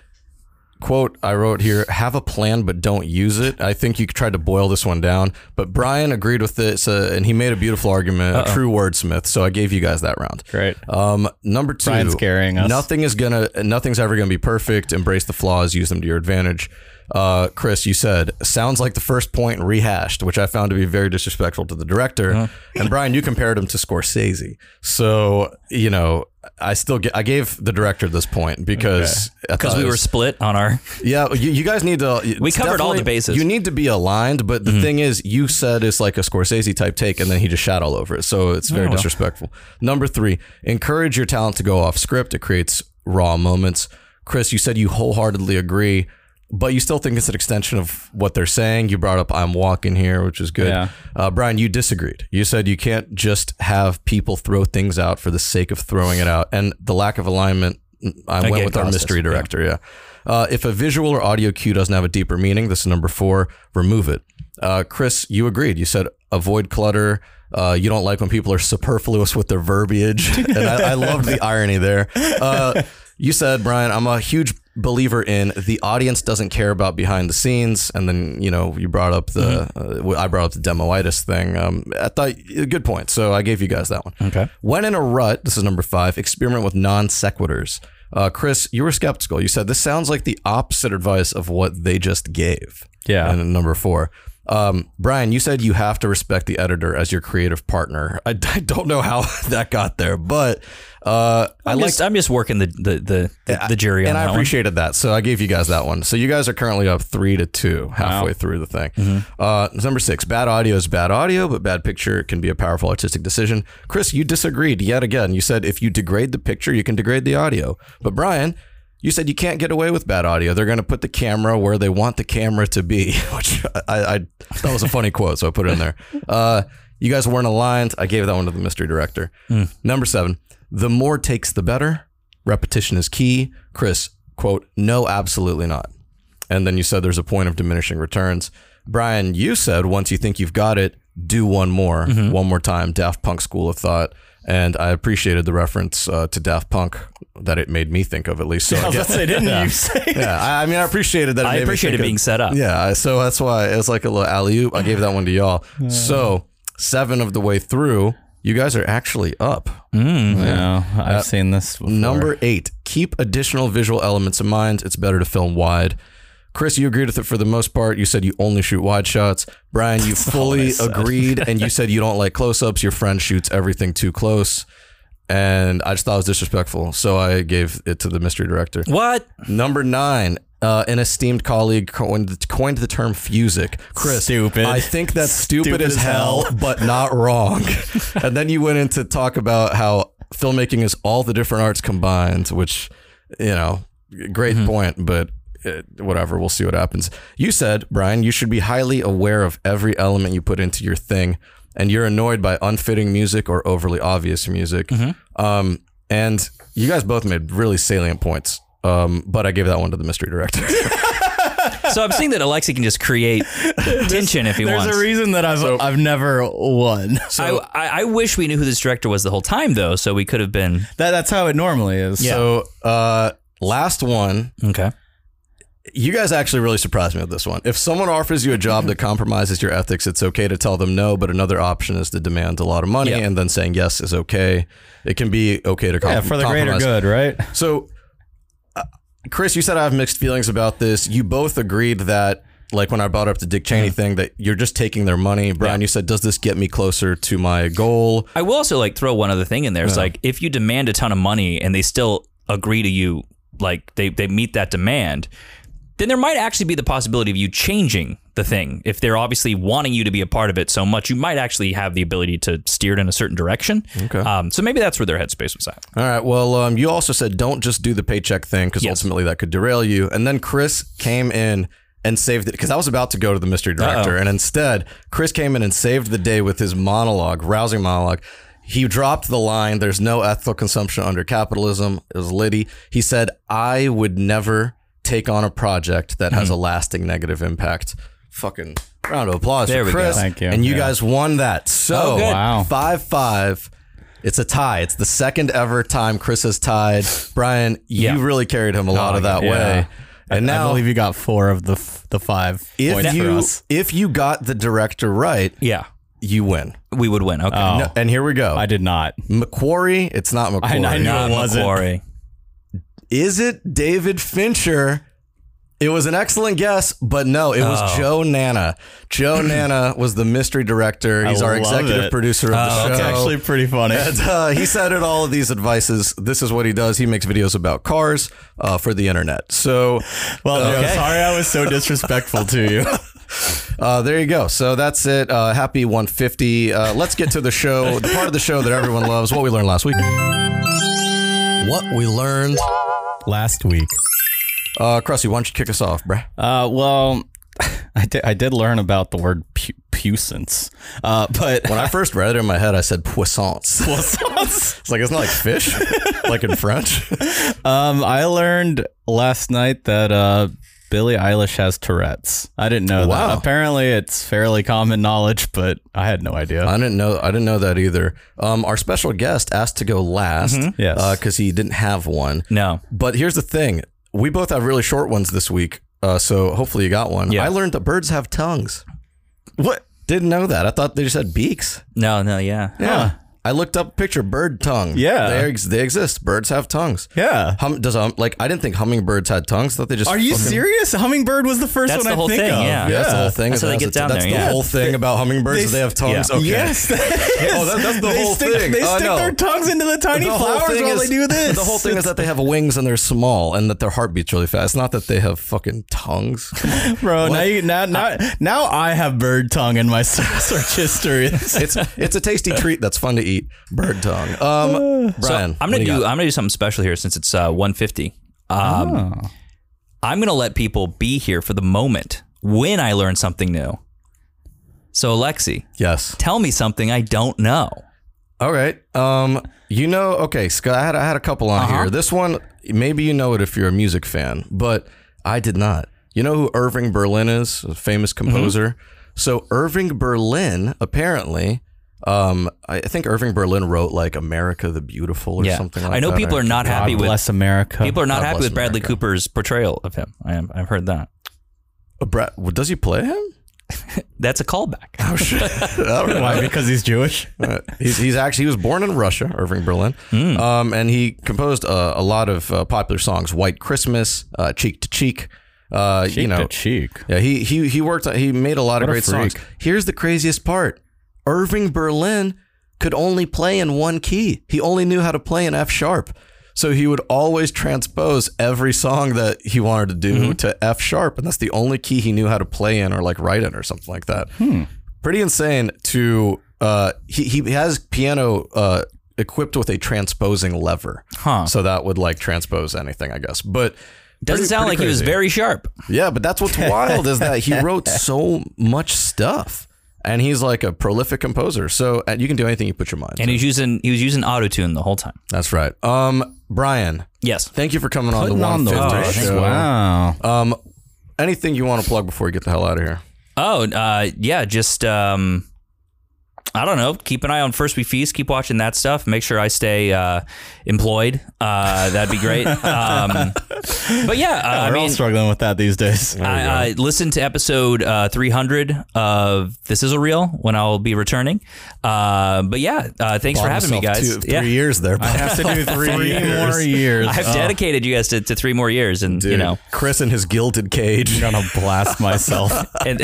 quote, I wrote here, have a plan, but don't use it. I think you tried to boil this one down, but Brian agreed with this, uh, and he made a beautiful argument, a true wordsmith. So I gave you guys that round. Great. Um, number two, Brian's carrying us. Nothing is gonna, nothing's ever gonna be perfect. Embrace the flaws, use them to your advantage. Uh, Chris, you said sounds like the first point rehashed, which I found to be very disrespectful to the director. Uh-huh. And Brian, you compared him to Scorsese, so you know I still get, I gave the director this point because Because thought we were split on our. (laughs) yeah, you, you guys need to. We covered all the bases. Mm-hmm. You need to be aligned, but the thing is, you said it's like a Scorsese type take, and then he just shot all over it. So it's very Oh, well. disrespectful. Number three, encourage your talent to go off script. It creates raw moments. Chris, you said you wholeheartedly agree, but you still think it's an extension of what they're saying. You brought up "I'm walking here," which is good. Yeah. Uh, Brian, you disagreed. You said you can't just have people throw things out for the sake of throwing it out, and the lack of alignment. I went with our mystery yeah. director. Yeah. Uh, if a visual or audio cue doesn't have a deeper meaning, this is number four. Remove it. Uh, Chris, you agreed. You said avoid clutter. Uh, you don't like when people are superfluous with their verbiage, (laughs) and I, I loved the irony there. Uh, you said, Brian, I'm a huge believer in the audience doesn't care about behind the scenes, and then you know you brought up the uh, I brought up the demoitis thing. Um, I thought good point, so I gave you guys that one. Okay. When in a rut, this is number five, experiment with non sequiturs. Uh, Chris, you were skeptical. You said this sounds like the opposite advice of what they just gave. Yeah. And number four. Um, Brian, you said you have to respect the editor as your creative partner. I, (laughs) I don't know how (laughs) that got there, but uh, I I'm like just, I'm just working the the the, the, the jury on and that I one. appreciated that. So I gave you guys that one. So you guys are currently up three to two halfway through the thing. Mm-hmm. Uh, number six, bad audio is bad audio, but bad picture can be a powerful artistic decision. Chris, you disagreed yet again. You said if you degrade the picture, you can degrade the audio. But Brian, you said you can't get away with bad audio. They're going to put the camera where they want the camera to be, (laughs) which I, I thought was a funny quote, so I put it in there. Uh, you guys weren't aligned. I gave that one to the mystery director. Number seven, the more takes, the better. Repetition is key. Chris, quote, no, absolutely not. And then you said there's a point of diminishing returns. Brian, you said once you think you've got it, do one more, one more time. Daft Punk School of Thought. And I appreciated the reference uh, to Daft Punk that it made me think of, at least. So (laughs) I guess, say, didn't you (laughs) say? yeah, I, I mean, I appreciated that. It I made me think it of- being set up. Yeah, so that's why it was like a little alley oop. I gave that one to y'all. (laughs) So seven of the way through, you guys are actually up. Mm, no, I've seen this before. Number eight, keep additional visual elements in mind. It's better to film wide. Chris, you agreed with it for the most part. You said you only shoot wide shots. Brian, you (laughs) fully agreed, and you (laughs) said you don't like close ups. Your friend shoots everything too close. And I just thought it was disrespectful. So I gave it to the mystery director. What? Number nine, uh, an esteemed colleague coined, coined the term fusic. Chris, Stupid. I think that's (laughs) stupid, Stupid as as hell, hell. but not wrong. (laughs) and then you went into talk about how filmmaking is all the different arts combined, which, you know, great point, but uh, whatever. We'll see what happens. You said, Brian, you should be highly aware of every element you put into your thing, and you're annoyed by unfitting music or overly obvious music. Um, and you guys both made really salient points. Um, but I gave that one to the mystery director. (laughs) So I'm seeing that Alexei can just create tension if he wants. There's wants. a reason that I've I've never won. I, I, I wish we knew who this director was the whole time, though, so we could have been. That that's how it normally is. So, uh, last one. Okay. You guys actually really surprised me with this one. If someone offers you a job that compromises your ethics, it's okay to tell them no, but another option is to demand a lot of money Yeah. and then saying yes is okay. It can be okay to com- yeah, for the greater compromise. good, right? So, Chris, you said I have mixed feelings about this. You both agreed that, like when I brought up the Dick Cheney thing, that you're just taking their money. Brian, you said, does this get me closer to my goal? I will also like throw one other thing in there. It's like if you demand a ton of money and they still agree to you, like they, they meet that demand, then there might actually be the possibility of you changing the thing. If they're obviously wanting you to be a part of it so much, you might actually have the ability to steer it in a certain direction. Okay. Um, so maybe that's where their headspace was at. All right. Well, um, you also said don't just do the paycheck thing because Yes. ultimately that could derail you. And then Chris came in and saved it because I was about to go to the mystery director, Uh-oh. and instead Chris came in and saved the day with his monologue, rousing monologue. He dropped the line, "There's no ethical consumption under capitalism." It was Liddy. He said, "I would never take on a project that has a mm-hmm. lasting negative impact." Fucking Round of applause There for we go. Chris. Thank you. And you Yeah. guys won that. So Oh, good. Wow. five five. It's a tie. It's the second ever time Chris has tied. Brian, Yeah. you really carried him a oh, lot of that Yeah. way. And I, I now, believe you got four of the f- the five points if for you us. if you got the director right, Yeah, you win. we would win. Okay. Oh. No, and here we go. I did not. McQuarrie. It's not McQuarrie. I knew Not it wasn't. McQuarrie. Is it David Fincher? It was an excellent guess, but no, it was Oh. Joe Nana. Joe (clears throat) Nana was the mystery director. He's our executive it. producer of the Oh, show. It's actually pretty funny. And, uh, he cited all of these advices. This is what he does. He makes videos about cars uh, for the internet. So well, Joe, sorry I was so disrespectful to you. (laughs) (laughs) uh, there you go. So that's it. Uh, happy 150. Uh, let's get to the show, the part of the show that everyone loves. What we learned last week. What we learned. Last week. Uh, Krusty, why don't you kick us off, bruh? Uh, well, (laughs) I did, I did learn about the word pu- puissance, uh, but When I (laughs) first read it in my head, I said puissance. (laughs) poissons. It's like, it's not like fish? like in French? um, I learned last night that uh, Billie Eilish has Tourette's. I didn't know Wow. that. Apparently, it's fairly common knowledge, but I had no idea. I didn't know. I didn't know that either. Um, our special guest asked to go last, Yes. because he didn't have one. No. But here's the thing: we both have really short ones this week, uh, so hopefully you got one. Yeah. I learned that birds have tongues. what? Didn't know that. I thought they just had beaks. No. No. Yeah. Yeah. I looked up a picture bird tongue. Yeah. they, ex- they exist. Birds have tongues. Yeah. Hum, does um like I didn't think hummingbirds had tongues. I thought they just Are you fucking- serious? Hummingbird was the first That's one the I whole think thing, of. yeah. Yeah, that's the whole thing. That's is how they get has- down that's there, the yeah. whole thing about hummingbirds. They- is they have tongues. yeah. Okay. Yes. (laughs) Oh, that- that's the they whole stick, thing. They Oh, stick no. their tongues into the tiny The whole flowers thing while is- they do this. The whole thing is that they have wings and they're small and that their heart beats really fast. Not that they have fucking tongues. (laughs) Bro, now you now, now now I have bird tongue in my (laughs) search history. it's it's a tasty treat that's fun to eat. Bird tongue. Um, (sighs) So Brian, I'm gonna you do. I'm gonna do something special here since it's uh, 150. Um, Oh. I'm gonna let people be here for the moment when I learn something new. So Alexei, Yes. tell me something I don't know. All right. Um, you know, okay, Scott, I had I had a couple on Uh-huh. here. This one, maybe you know it if you're a music fan, but I did not. You know who Irving Berlin is? A famous Mm-hmm. composer. So Irving Berlin, apparently, um, I think Irving Berlin wrote like "America the Beautiful" or Yeah, something like that. I know that. people are not happy God with bless America. people are not God happy with Bradley America. Cooper's portrayal of him. I am, I've heard that. Uh, Brad, does he play him? (laughs) That's a callback. Oh shit! I don't know. Why? Because he's Jewish. (laughs) Uh, he's, he's actually he was born in Russia, Irving Berlin, Hmm. um, and he composed uh, a lot of uh, popular songs: "White Christmas," uh, "Cheek to Cheek." Uh, you Cheek know, to cheek. yeah, he he he worked. He made a lot of What a great songs. Here's the craziest part: Irving Berlin could only play in one key. He only knew how to play in F sharp. So he would always transpose every song that he wanted to do Mm-hmm. to F sharp, and that's the only key he knew how to play in or like write in or something like that. Hmm. Pretty insane. To uh, he he has piano uh, equipped with a transposing lever, Huh. so that would like transpose anything, I guess. But Doesn't pretty- sound pretty like he was very sharp. Yeah, but that's what's wild is that he wrote (laughs) so much stuff, and he's like a prolific composer. So and you can do anything you put your mind. And to. he was using he was using auto tune the whole time. That's right. Um, Brian, Yes. thank you for coming on the Putting on the 150 rush. show. Wow. Um, anything you want to plug before we get the hell out of here? Oh, uh, yeah, just um, I don't know. Keep an eye on First We Feast. Keep watching that stuff. Make sure I stay uh, employed. Uh, that'd be great. (laughs) Um, but yeah, uh, I We're all mean, struggling with that these days. I, I listened to episode uh, 300 of This Is a Real when I'll be returning. Uh, but yeah, uh, thanks for having me, guys. two- three yeah. years there. I have to do (laughs) three, more years. (laughs) I've Oh, dedicated you guys to, to three more years, and you know, Chris in his gilded cage. I'm gonna blast myself. and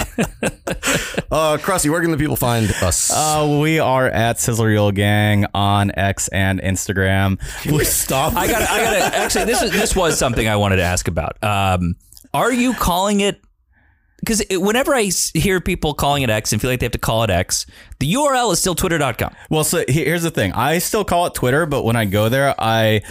Uh, Krusty, where can the people find us? Uh, we are at Sizzle Reel Gang on X and Instagram. we stop. I got, I got to actually. This is this was something I wanted to ask about. Um, are you calling it? Because whenever I hear people calling it X and feel like they have to call it X, the URL is still twitter.com. Well, so here's the thing. I still call it Twitter, but when I go there, I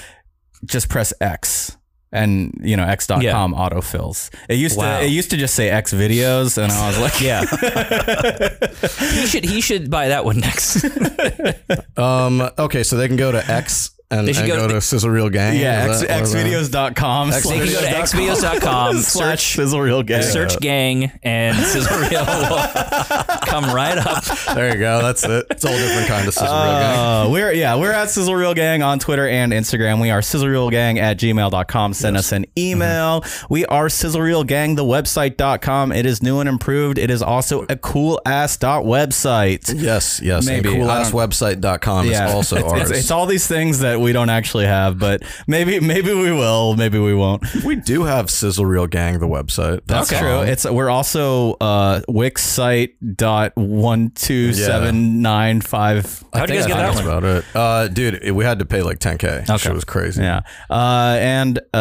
just press X. And you know X.com Yeah. autofills. It used Wow. to it used to just say X videos, and I was like, (laughs) Yeah, (laughs) he should he should buy that one next. (laughs) Um, okay, so they can go to X and, They should and go go, to- to Sizzle Reel Gang. Yeah, X, that- what is that? xvideos.com. They can go to xvideos.com, search Sizzle Reel Gang. search gang, and (laughs) Sizzle will come right up. There you go. That's it. It's a whole different kind of Sizzle Reel Gang. Uh, we're yeah, we're at Sizzle Reel Gang on Twitter and Instagram. We are Sizzle Reel Gang at gmail.com. Send us an email. We are Gang, the website.com. It is new and improved. It is also a cool ass dot website. Yes, yes. Maybe. And I don't- coolasswebsite.com is also it's, ours. It's, it's all these things that we don't actually have, but maybe maybe we will, maybe we won't. we do have Sizzle Reel Gang, the website. That's true. It's we're also uh Wix site dot one two seven nine five. How'd you guys get that one? about it. Uh, dude, it- we had to pay like 10K. Okay. Shit was crazy. Yeah. Uh, and uh,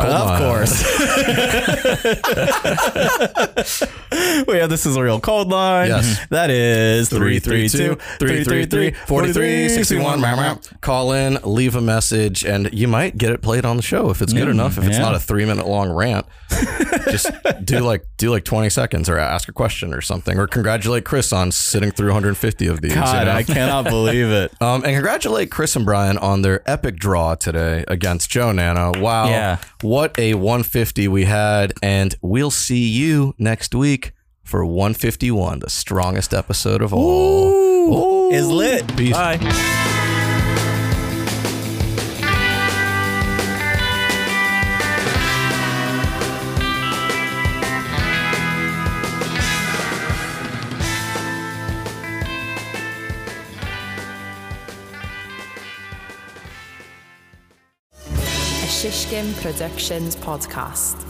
of Mile. course, (laughs) we have this is a real cold line. Yes. That is 332 333 4361. Call in, leave a message, and you might get it played on the show if it's good enough. If it's yeah. not a three minute long rant, just (laughs) do like do like 20 seconds or ask a question or something, or congratulate Chris on sitting through 150 of these. you God, know? I cannot believe it. (laughs) Um, and congratulate Chris and Brian on their epic draw today against Joe Nana. Wow. Yeah. What a 150 we had. And we'll see you next week for 151, the strongest episode of all. Is lit. Peace. Bye. Shishkin Productions podcast.